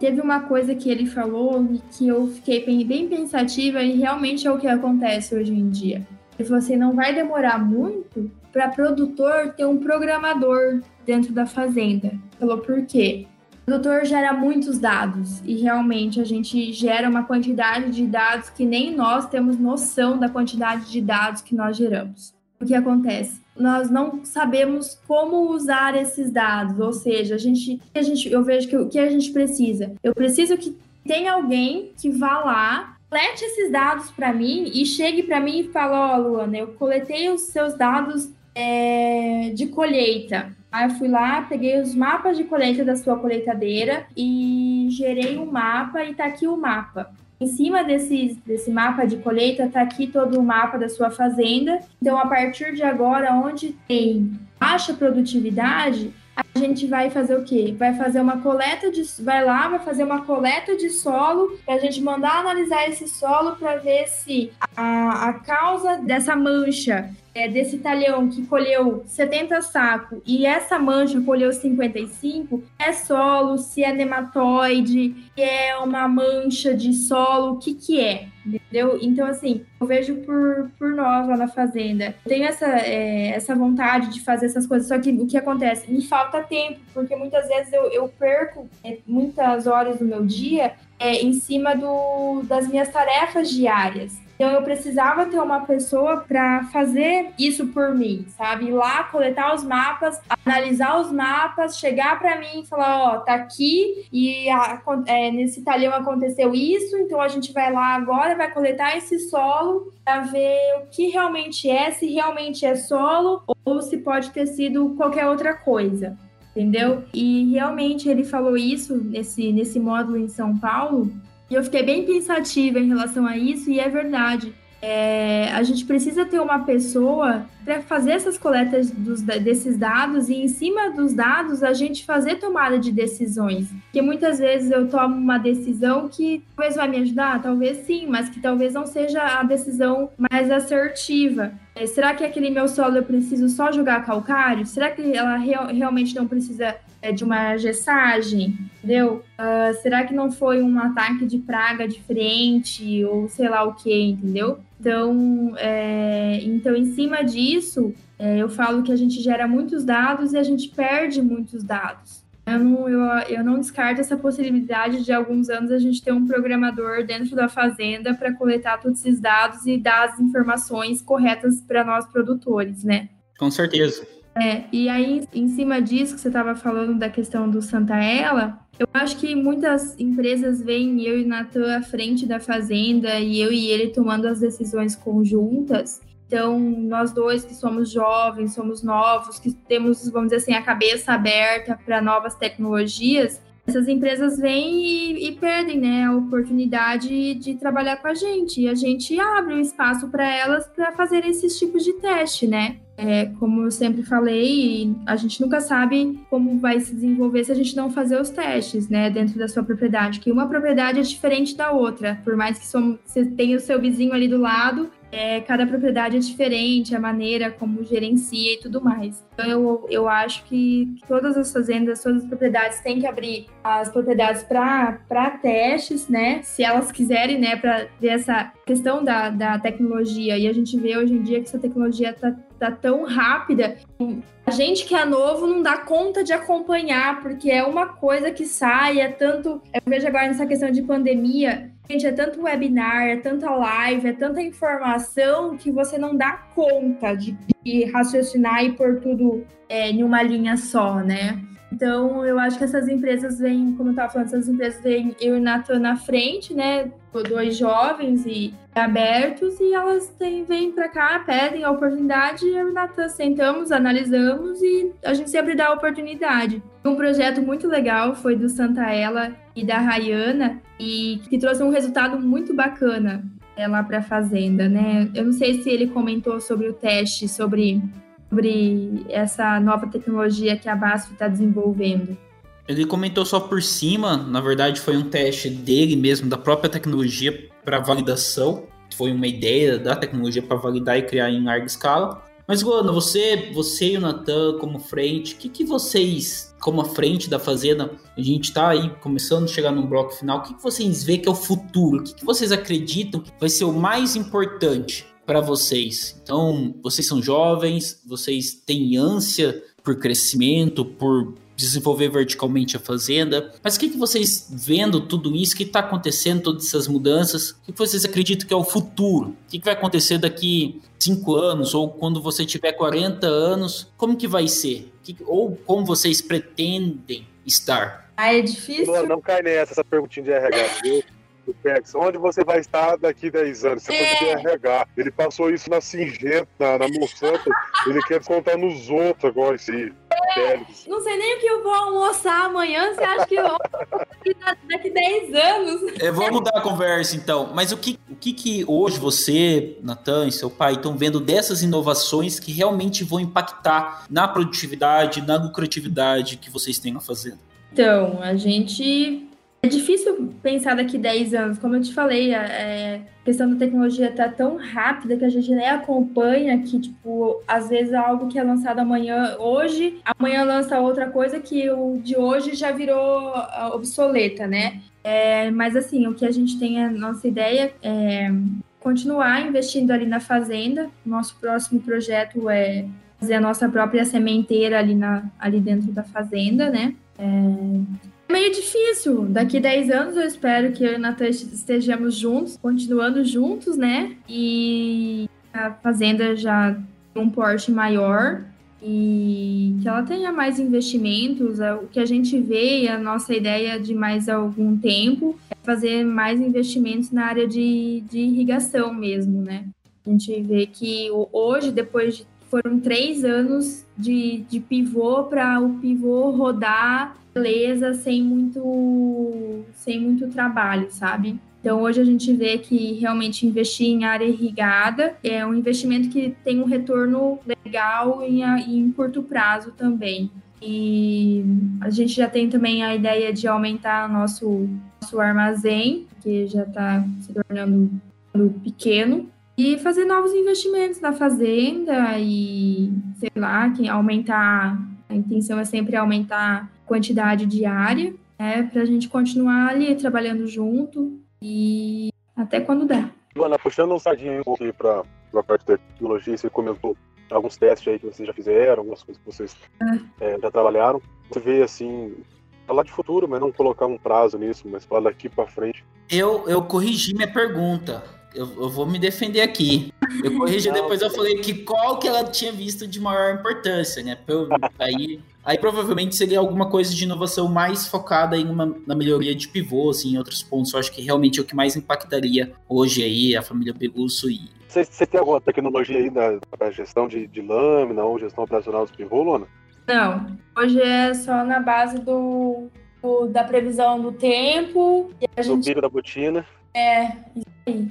Speaker 3: teve uma coisa que ele falou que eu fiquei bem pensativa e realmente é o que acontece hoje em dia. Ele falou assim: não vai demorar muito para produtor ter um programador dentro da fazenda. Falou por quê? O produtor gera muitos dados e realmente a gente gera uma quantidade de dados que nem nós temos noção da quantidade de dados que nós geramos. O que acontece? Nós não sabemos como usar esses dados, ou seja, a gente, a gente eu vejo que o que a gente precisa? Eu preciso que tenha alguém que vá lá, colete esses dados para mim e chegue para mim e fale, ó, oh, Luana, eu coletei os seus dados é, de colheita. Aí eu fui lá, peguei os mapas de colheita da sua colheitadeira e gerei um mapa e tá aqui o mapa. Em cima desse, desse mapa de colheita está aqui todo o mapa da sua fazenda. Então, a partir de agora, onde tem baixa produtividade, a gente vai fazer o quê? Vai fazer uma coleta de. Vai lá, vai fazer uma coleta de solo para a gente mandar analisar esse solo para ver se a, a causa dessa mancha é, desse talhão que colheu 70 sacos e essa mancha colheu 55, é solo, se é nematóide, se é uma mancha de solo, o que que é? Entendeu? Então, assim, eu vejo por, por nós lá na fazenda. Tenho essa, é, essa vontade de fazer essas coisas, só que o que acontece? Me falta tempo, porque muitas vezes eu, eu perco é, muitas horas do meu dia é, em cima do, das minhas tarefas diárias. Então eu precisava ter uma pessoa para fazer isso por mim, sabe? Ir lá coletar os mapas, analisar os mapas, chegar para mim e falar, ó, oh, tá aqui e a, é, nesse talhão aconteceu isso, então a gente vai lá agora, vai coletar esse solo para ver o que realmente é, se realmente é solo ou se pode ter sido qualquer outra coisa entendeu? E realmente ele falou isso nesse, nesse módulo em São Paulo, e eu fiquei bem pensativa em relação a isso, e é verdade. É, a gente precisa ter uma pessoa para fazer essas coletas dos, desses dados e em cima dos dados a gente fazer tomada de decisões. Porque muitas vezes eu tomo uma decisão que talvez vai me ajudar, talvez sim, mas que talvez não seja a decisão mais assertiva. É, será que aquele meu solo eu preciso só jogar calcário? Será que ela real, realmente não precisa é, de uma gessagem, entendeu? Uh, será que não foi um ataque de praga diferente ou sei lá o que, entendeu? Então, é, então em cima disso, é, eu falo que a gente gera muitos dados e a gente perde muitos dados. Eu não, eu, eu não descarto essa possibilidade de alguns anos a gente ter um programador dentro da fazenda para coletar todos esses dados e dar as informações corretas para nós produtores, né?
Speaker 2: Com certeza.
Speaker 3: É, e aí, em cima disso que você estava falando da questão do Santaella, eu acho que muitas empresas veem eu e Natan à frente da fazenda e eu e ele tomando as decisões conjuntas. Então, nós dois que somos jovens, somos novos, que temos, vamos dizer assim, a cabeça aberta para novas tecnologias, essas empresas vêm e, e, perdem né, a oportunidade de trabalhar com a gente. E a gente abre um espaço para elas para fazer esses tipos de teste, né? É, como eu sempre falei, a gente nunca sabe como vai se desenvolver se a gente não fazer os testes, né, dentro da sua propriedade, que uma propriedade é diferente da outra, por mais que você tenha o seu vizinho ali do lado, é, cada propriedade é diferente, a maneira como gerencia e tudo mais. Então, eu, eu acho que todas as fazendas, todas as propriedades têm que abrir as propriedades para testes, né? Se elas quiserem, né? Para ver essa questão da, da tecnologia. E a gente vê hoje em dia que essa tecnologia está tá tão rápida. A gente que é novo não dá conta de acompanhar, porque é uma coisa que sai, é tanto. Eu vejo agora nessa questão de pandemia, Gente, é tanto webinar, é tanta live, é tanta informação que você não dá conta de, de raciocinar e pôr tudo é, em uma linha só, né? Então, eu acho que essas empresas vêm, como eu estava falando, essas empresas vêm eu e Natan na frente, né? Dois jovens e abertos, e elas têm, vêm para cá, pedem a oportunidade, e eu e Natan sentamos, analisamos e a gente sempre dá a oportunidade. Um projeto muito legal foi do Santa Ela e da Rayana, e que trouxe um resultado muito bacana é, lá para a Fazenda, né? Eu não sei se ele comentou sobre o teste, sobre sobre essa nova tecnologia que a BASF está desenvolvendo?
Speaker 2: Ele comentou só por cima, na verdade foi um teste dele mesmo, da própria tecnologia para validação. Foi uma ideia da tecnologia para validar e criar em larga escala. Mas, Luana, você, você e o Natan como frente, o que, que vocês, como a frente da Fazenda, a gente está aí começando a chegar no bloco final, o que, que vocês veem que é o futuro? O que, que vocês acreditam que vai ser o mais importante para vocês. Então, vocês são jovens, vocês têm ânsia por crescimento, por desenvolver verticalmente a fazenda. Mas o que, que vocês, vendo tudo isso que está acontecendo, todas essas mudanças, o que vocês acreditam que é o futuro? O que, que vai acontecer daqui cinco anos ou quando você tiver 40 anos? Como que vai ser? Que, ou como vocês pretendem estar?
Speaker 3: Ah, é difícil.
Speaker 4: Não, não cai nessa essa perguntinha de RH, viu? Do PEX, onde você vai estar daqui 10 anos? Você é. pode RH. Ele passou isso na Singenta, na, na Monsanto, ele quer contar nos outros agora aí.
Speaker 3: É. Não sei nem o que eu vou almoçar amanhã, você acha que eu... daqui 10 anos.
Speaker 2: É, vamos mudar a conversa então. Mas o que, o que, que hoje você, Natan e seu pai estão vendo dessas inovações que realmente vão impactar na produtividade, na lucratividade que vocês têm a fazer?
Speaker 3: Então, a gente é difícil pensar daqui 10 anos. Como eu te falei, é, a questão da tecnologia está tão rápida que a gente nem acompanha que, tipo, às vezes é algo que é lançado amanhã, hoje, amanhã lança outra coisa que o de hoje já virou ah, obsoleta, né? É, mas, assim, o que a gente tem, a nossa ideia é continuar investindo ali na fazenda. Nosso próximo projeto é fazer a nossa própria sementeira ali, na, ali dentro da fazenda, né? É, meio difícil. Daqui 10 anos eu espero que eu e Natan estejamos juntos, continuando juntos, né? E a fazenda já tem um porte maior e que ela tenha mais investimentos. É o que a gente vê e a nossa ideia de mais algum tempo é fazer mais investimentos na área de, de irrigação mesmo, né? A gente vê que hoje, depois de foram três anos de, de pivô para o pivô rodar beleza sem muito sem muito trabalho, sabe? Então hoje a gente vê que realmente investir em área irrigada é um investimento que tem um retorno legal em, em curto prazo também. E a gente já tem também a ideia de aumentar nosso, nosso armazém, que já está se tornando pequeno, e fazer novos investimentos na fazenda e, sei lá, que aumentar. A intenção é sempre aumentar quantidade diária, né, para a gente continuar ali trabalhando junto e até quando der.
Speaker 4: Luana, puxando um sardinho um pouco para a parte da tecnologia, você comentou alguns testes aí que vocês já fizeram, algumas coisas que vocês é. É, já trabalharam. Você vê assim, falar de futuro, mas não colocar um prazo nisso, mas falar daqui para frente.
Speaker 2: Eu, eu corrigi minha pergunta. Eu, eu, vou me defender aqui. Eu corrigi depois, eu falei que qual que ela tinha visto de maior importância, né? Eu, aí Aí provavelmente seria alguma coisa de inovação mais focada em uma, na melhoria de pivô, assim, em outros pontos. Eu acho que realmente é o que mais impactaria hoje aí a família Belusso e.
Speaker 4: Você, você tem alguma tecnologia aí para gestão de, de lâmina ou gestão operacional dos pivô, Lona?
Speaker 3: Não. Hoje é só na base do, do da previsão do tempo.
Speaker 4: E a gente... da botina.
Speaker 3: É, isso aí.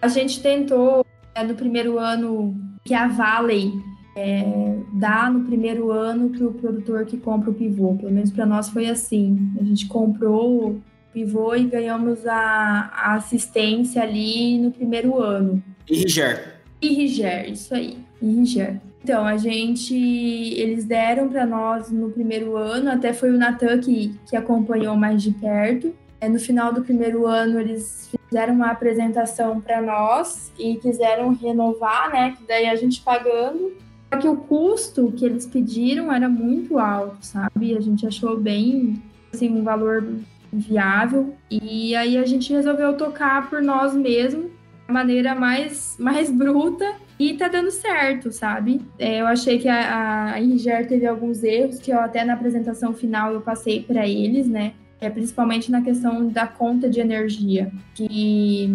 Speaker 3: A gente tentou é, no primeiro ano que a Valley é, dá no primeiro ano para o produtor que compra o pivô. Pelo menos para nós foi assim. A gente comprou o pivô e ganhamos a, a assistência ali no primeiro ano.
Speaker 2: Irriger.
Speaker 3: Irriger, isso aí. Irriger. Então, a gente, eles deram para nós no primeiro ano, até foi o Natan que, que acompanhou mais de perto. É, no final do primeiro ano, eles fizeram uma apresentação para nós e quiseram renovar, né? Que daí a gente pagando que o custo que eles pediram era muito alto, sabe? A gente achou bem, assim, um valor viável. E aí a gente resolveu tocar por nós mesmos, da maneira mais, mais bruta. E tá dando certo, sabe? É, eu achei que a, a Inger teve alguns erros que eu até na apresentação final eu passei para eles, né? É, principalmente na questão da conta de energia, que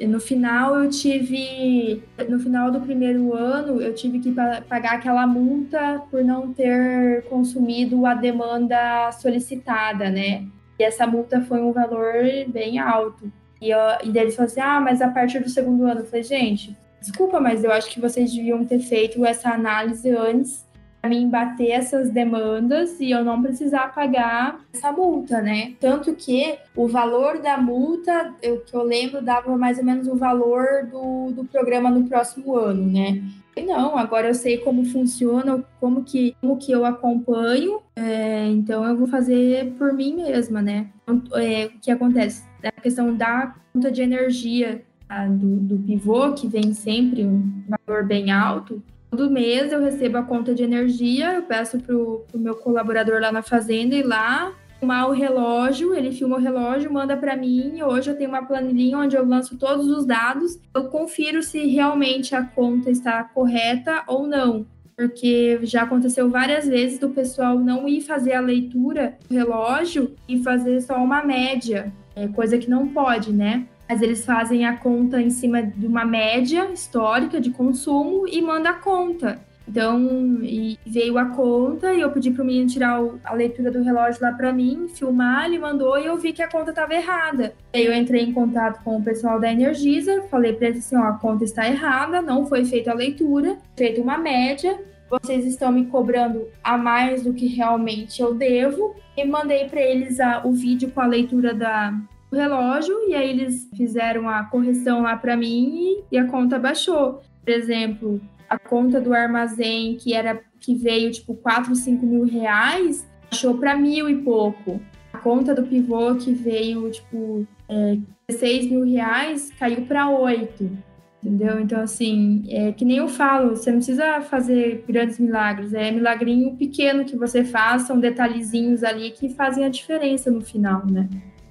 Speaker 3: no final eu tive, no final do primeiro ano, eu tive que pagar aquela multa por não ter consumido a demanda solicitada, né? E essa multa foi um valor bem alto. E, eu, e daí eles falaram assim, ah, mas a partir do segundo ano, eu falei, gente, desculpa, mas eu acho que vocês deviam ter feito essa análise antes para mim bater essas demandas e eu não precisar pagar essa multa, né? Tanto que o valor da multa, eu, que eu lembro, dava mais ou menos o valor do, do programa no próximo ano, né? E não, agora eu sei como funciona, como que, como que eu acompanho, é, então eu vou fazer por mim mesma, né? Então, é, o que acontece? A questão da conta de energia do, do pivô, que vem sempre um valor bem alto, Todo mês eu recebo a conta de energia, eu peço para o meu colaborador lá na fazenda ir lá filmar o relógio, ele filma o relógio, manda para mim. Hoje eu tenho uma planilhinha onde eu lanço todos os dados, eu confiro se realmente a conta está correta ou não. Porque já aconteceu várias vezes do pessoal não ir fazer a leitura do relógio e fazer só uma média, é coisa que não pode, né? Mas eles fazem a conta em cima de uma média histórica de consumo e manda a conta. Então, veio a conta e eu pedi pro menino tirar o, a leitura do relógio lá para mim, filmar, ele mandou e eu vi que a conta estava errada. Aí eu entrei em contato com o pessoal da Energisa, falei para eles assim, ó, a conta está errada, não foi feita a leitura, feita uma média, vocês estão me cobrando a mais do que realmente eu devo. E mandei para eles a, o vídeo com a leitura da, do relógio e aí eles fizeram a correção lá para mim e, e a conta baixou. Por exemplo, a conta do armazém que era que veio tipo 4, 5 mil reais, achou para mil e pouco. A conta do pivô que veio tipo é, 16 mil reais caiu para 8. Entendeu? Então, assim, é que nem eu falo, você não precisa fazer grandes milagres, é milagrinho pequeno que você faz, são detalhezinhos ali que fazem a diferença no final, né?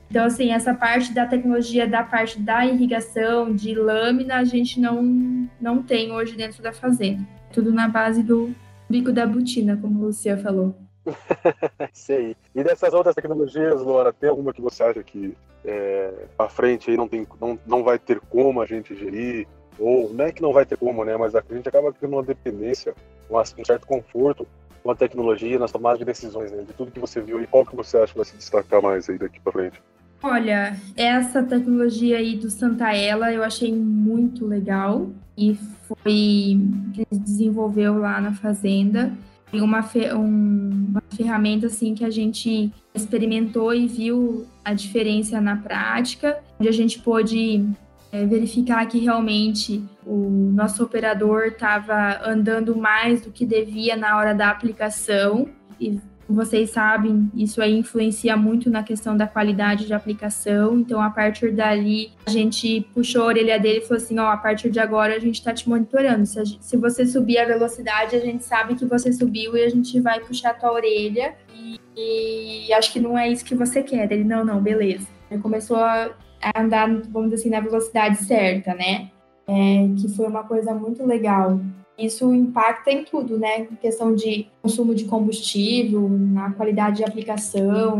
Speaker 3: Então, assim, essa parte da tecnologia, da parte da irrigação, de lâmina, a gente não, não tem hoje dentro da fazenda. Tudo na base do bico da botina, como o Lucia falou.
Speaker 4: Sei. E dessas outras tecnologias, Laura, tem alguma que você acha que é, à frente aí não, tem, não, não vai ter como a gente gerir? Ou não é que não vai ter como, né? Mas a gente acaba criando uma dependência, um certo conforto com a tecnologia nas tomadas de decisões, né? De tudo que você viu e qual que você acha que vai se destacar mais aí daqui para frente?
Speaker 3: Olha, essa tecnologia aí do Santaella eu achei muito legal e foi que desenvolveu lá na fazenda. Tem uma, um, uma ferramenta assim que a gente experimentou e viu a diferença na prática, onde a gente pôde é, verificar que realmente o nosso operador estava andando mais do que devia na hora da aplicação e vocês sabem, isso aí influencia muito na questão da qualidade de aplicação. Então, a partir dali, a gente puxou a orelha dele e falou assim: ó, a partir de agora a gente está te monitorando. Se, se, você subir a velocidade, a gente sabe que você subiu e a gente vai puxar a tua orelha. E, e acho que não é isso que você quer. Ele, não, não, beleza. Ele começou a andar, vamos dizer assim, na velocidade certa, né? É, que foi uma coisa muito legal. Isso impacta em tudo, né? Em questão de consumo de combustível, na qualidade de aplicação.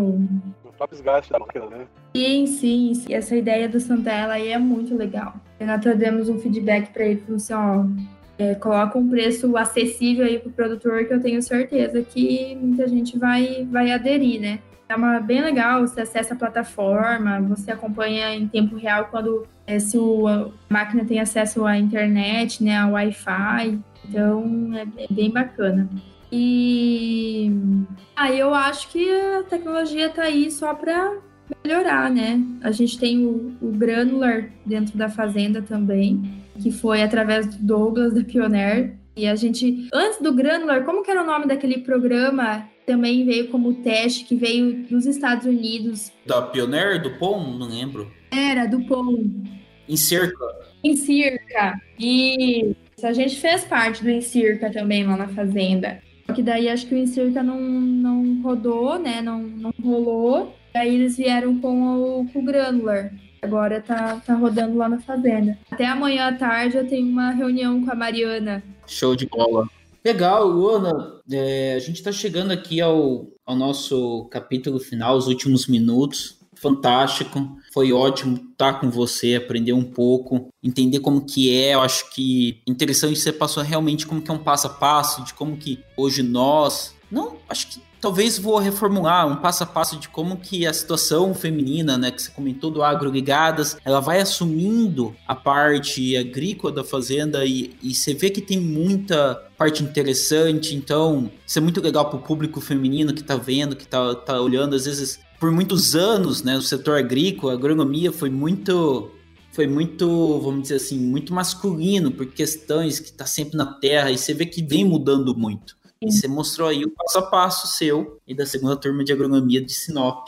Speaker 4: No próprio desgaste da máquina, né?
Speaker 3: Sim, sim, sim. Essa ideia do Santella aí é muito legal. Nós demos um feedback para ele, falou assim, ó, é, coloca um preço acessível aí para o produtor que eu tenho certeza que muita gente vai, vai aderir, né? É uma, bem legal, você acessa a plataforma, você acompanha em tempo real quando é, se o, a máquina tem acesso à internet, né, ao Wi-Fi. Então é, é bem bacana. E aí ah, eu acho que a tecnologia está aí só para melhorar, né? A gente tem o, o, Granular dentro da fazenda também, que foi através do Douglas da Pioneer. E a gente, antes do Granular, como que era o nome daquele programa também veio como teste que veio dos Estados Unidos.
Speaker 2: Da Pioneer, do POM? Não lembro.
Speaker 3: Era, do POM.
Speaker 2: Encirca.
Speaker 3: Encirca. E a gente fez parte do Encirca também lá na fazenda. Só que daí acho que o Encirca não, não rodou, né? Não, não rolou. Aí eles vieram com o, com o Granular. Agora tá, tá rodando lá na fazenda. Até amanhã à tarde eu tenho uma reunião com a Mariana.
Speaker 2: Show de bola. Legal, Luana. É, a gente está chegando aqui ao, ao nosso capítulo final, os últimos minutos. Fantástico, foi ótimo estar com você, aprender um pouco, entender como que é. Eu acho que interessante você passou realmente como que é um passo a passo de como que hoje nós, não, acho que talvez vou reformular um passo a passo de como que a situação feminina, né, que você comentou do agro ligadas, ela vai assumindo a parte agrícola da fazenda e, e você vê que tem muita parte interessante, então isso é muito legal para o público feminino que está vendo, que está tá olhando, às vezes por muitos anos, né, o setor agrícola, a agronomia foi muito foi muito, vamos dizer assim, muito masculino por questões que está sempre na terra e você vê que vem mudando muito. E você mostrou aí o passo a passo seu e da segunda turma de agronomia de Sinop.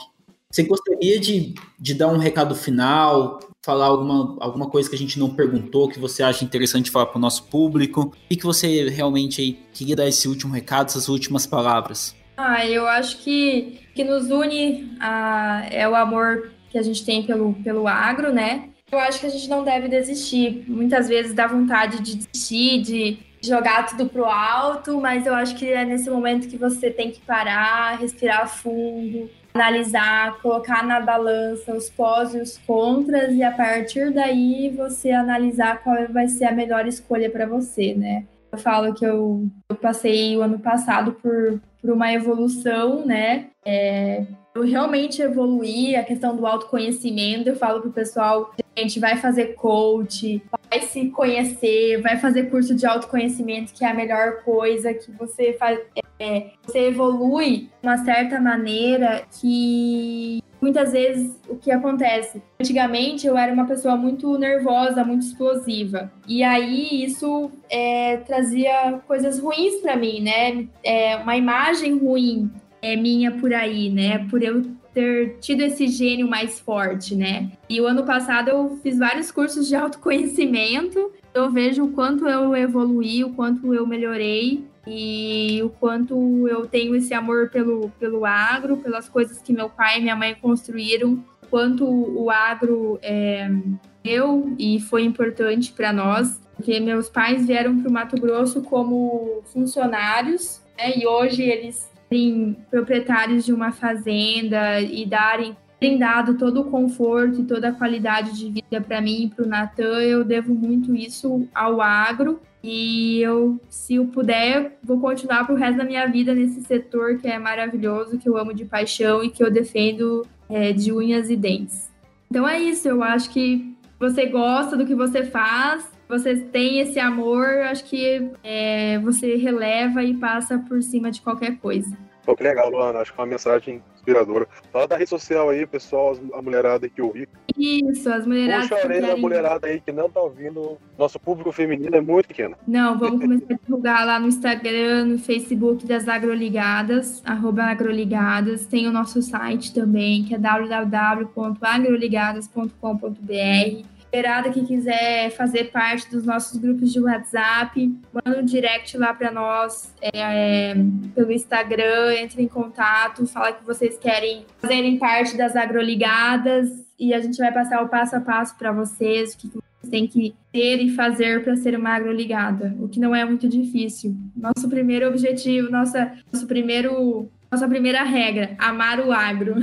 Speaker 2: Você gostaria de, de dar um recado final, falar alguma, alguma coisa que a gente não perguntou, que você acha interessante falar para o nosso público? E que você realmente aí, queria dar esse último recado, essas últimas palavras?
Speaker 3: Ah, eu acho que que nos une a, é o amor que a gente tem pelo, pelo agro, né? Eu acho que a gente não deve desistir. Muitas vezes dá vontade de desistir, de jogar tudo pro alto, mas eu acho que é nesse momento que você tem que parar, respirar fundo, analisar, colocar na balança os pós e os contras e a partir daí você analisar qual vai ser a melhor escolha para você, né? Eu falo que eu, eu passei o ano passado por, por uma evolução, né? É, eu realmente evoluí a questão do autoconhecimento. Eu falo pro pessoal, gente, vai fazer coach, vai se conhecer, vai fazer curso de autoconhecimento, que é a melhor coisa que você faz. É, você evolui de uma certa maneira que muitas vezes o que acontece? Antigamente eu era uma pessoa muito nervosa, muito explosiva. E aí isso é, trazia coisas ruins para mim, né? É, uma imagem ruim é minha por aí, né? Por eu ter tido esse gênio mais forte, né? E o ano passado eu fiz vários cursos de autoconhecimento. Eu vejo o quanto eu evoluí, o quanto eu melhorei e o quanto eu tenho esse amor pelo, pelo agro, pelas coisas que meu pai e minha mãe construíram, quanto o agro é, deu e foi importante para nós, porque meus pais vieram para o Mato Grosso como funcionários né, e hoje eles serem proprietários de uma fazenda e darem terem dado todo o conforto e toda a qualidade de vida para mim e para o Natan, eu devo muito isso ao agro. E eu, se eu puder, vou continuar para o resto da minha vida nesse setor que é maravilhoso, que eu amo de paixão e que eu defendo é, de unhas e dentes. Então é isso, eu acho que você gosta do que você faz, você tem esse amor, acho que é, você releva e passa por cima de qualquer coisa.
Speaker 4: Pô, que legal, Luana. Acho que é uma mensagem inspiradora. Fala da rede social aí, pessoal, a mulherada que ouvi.
Speaker 3: Isso, as mulheradas.
Speaker 4: Puxa a orelha da mulherada aí que não tá ouvindo. Nosso público feminino é muito pequeno.
Speaker 3: Não, vamos começar a divulgar lá no Instagram, no Facebook das Agroligadas, arroba Agroligadas. Tem o nosso site também, que é www.agroligadas.com.br Esperada que quiser fazer parte dos nossos grupos de WhatsApp, manda um direct lá para nós é, pelo Instagram, entre em contato, fala que vocês querem fazerem parte das agroligadas e a gente vai passar o passo a passo para vocês, o que vocês têm que ter e fazer para ser uma agroligada, o que não é muito difícil. Nosso primeiro objetivo, nossa, nosso primeiro, nossa primeira regra, amar o agro.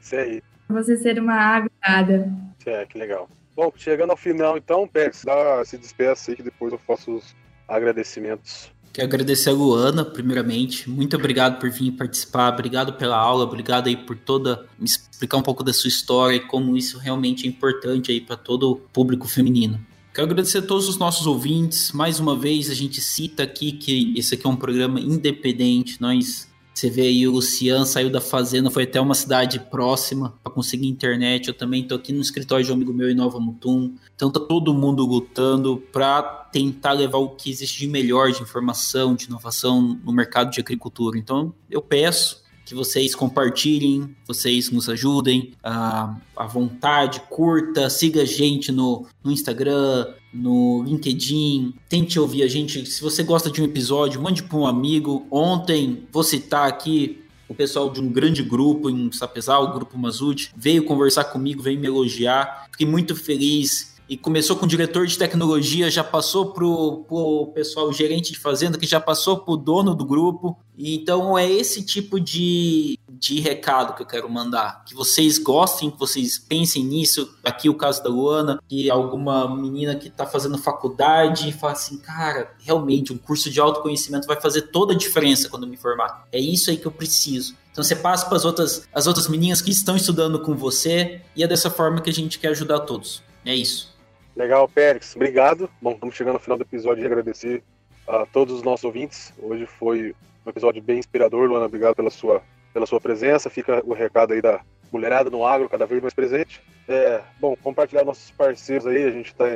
Speaker 4: Isso aí.
Speaker 3: Você ser uma agrogada.
Speaker 4: É, que legal. Bom, chegando ao final, então, Pérez, dá, se despeça aí que depois eu faço os agradecimentos.
Speaker 2: Quero agradecer a Luana, primeiramente. Muito obrigado por vir participar, obrigado pela aula, obrigado aí por toda me explicar um pouco da sua história e como isso realmente é importante aí para todo o público feminino. Quero agradecer a todos os nossos ouvintes. Mais uma vez, a gente cita aqui que esse aqui é um programa independente. Nós você vê aí o Luciano saiu da fazenda, foi até uma cidade próxima para conseguir internet. Eu também tô aqui no escritório de um amigo meu em Nova Mutum. Então tá todo mundo lutando para tentar levar o que existe de melhor de informação, de inovação no mercado de agricultura. Então eu peço que vocês compartilhem, vocês nos ajudem à, à vontade, curta, siga a gente no, no Instagram, no LinkedIn, tente ouvir a gente. Se você gosta de um episódio, mande para um amigo. Ontem, vou citar aqui o pessoal de um grande grupo em Sapezal, o Grupo Mazut, veio conversar comigo, veio me elogiar. Fiquei muito feliz e começou com o diretor de tecnologia, já passou para o pessoal gerente de fazenda, que já passou para o dono do grupo. Então é esse tipo de, de recado que eu quero mandar. Que vocês gostem, que vocês pensem nisso. Aqui o caso da Luana, que alguma menina que está fazendo faculdade e fala assim, cara, realmente um curso de autoconhecimento vai fazer toda a diferença quando me formar. É isso aí que eu preciso. Então você passa para as outras, as outras meninas que estão estudando com você e é dessa forma que a gente quer ajudar todos. É isso.
Speaker 4: Legal, Pérez, obrigado. Bom, estamos chegando ao final do episódio e agradecer a todos os nossos ouvintes. Hoje foi um episódio bem inspirador, Luana. Obrigado pela sua, pela sua presença. Fica o recado aí da mulherada no agro, cada vez mais presente. É, bom, compartilhar nossos parceiros aí. A gente está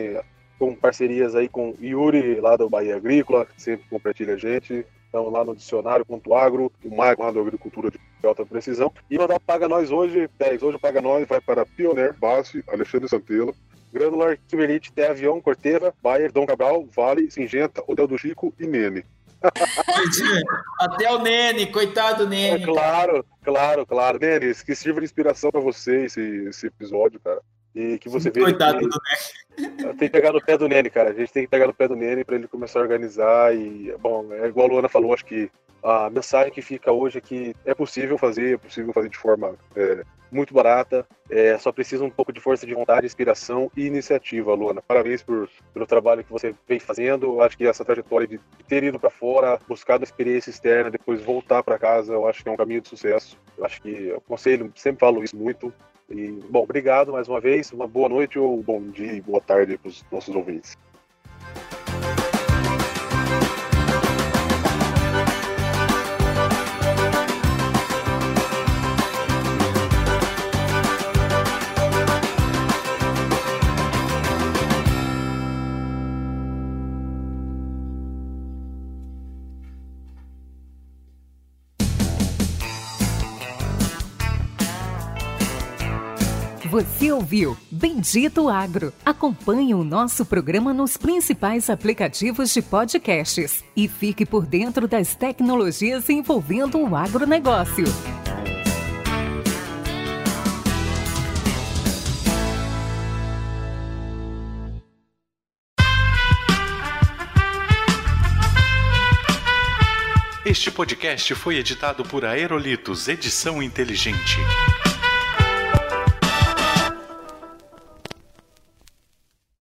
Speaker 4: com parcerias aí com Yuri, lá do Bahia Agrícola, que sempre compartilha a gente. Então, lá no dicionário.agro, o Maicon lá do Agricultura de Alta Precisão. E mandar Paga Nós hoje, Pérez, hoje o Paga Nós vai para Pioneer, Base, Alexandre Santelo, Granular, Kimberlite, Té Avião, Corteva, Bayer, Dom Cabral, Vale, Singenta, Hotel do Chico e Nene.
Speaker 2: Até o Nene, coitado do Nene.
Speaker 4: É, claro, claro, claro. Nene, que sirva de inspiração para você esse, esse episódio, cara. E que você veja.
Speaker 2: Coitado que... do Nene.
Speaker 4: Tem que pegar no pé do Nene, cara. A gente tem que pegar no pé do Nene para ele começar a organizar. E, bom, é igual a Luana falou, acho que a mensagem que fica hoje é que é possível fazer, é possível fazer de forma é, muito barata. É, só precisa um pouco de força de vontade, inspiração e iniciativa, Luana. Parabéns por, pelo trabalho que você vem fazendo. Eu acho que essa trajetória de ter ido para fora, buscado experiência externa, depois voltar para casa, eu acho que é um caminho de sucesso. Eu acho que eu aconselho, sempre falo isso muito. E, bom, obrigado mais uma vez. Uma boa noite ou bom dia e boa tarde para os nossos ouvintes.
Speaker 1: Você ouviu Bendito Agro. Acompanhe o nosso programa nos principais aplicativos de podcasts e fique por dentro das tecnologias envolvendo o agronegócio.
Speaker 5: Este podcast foi editado por Aerolitos Edição Inteligente.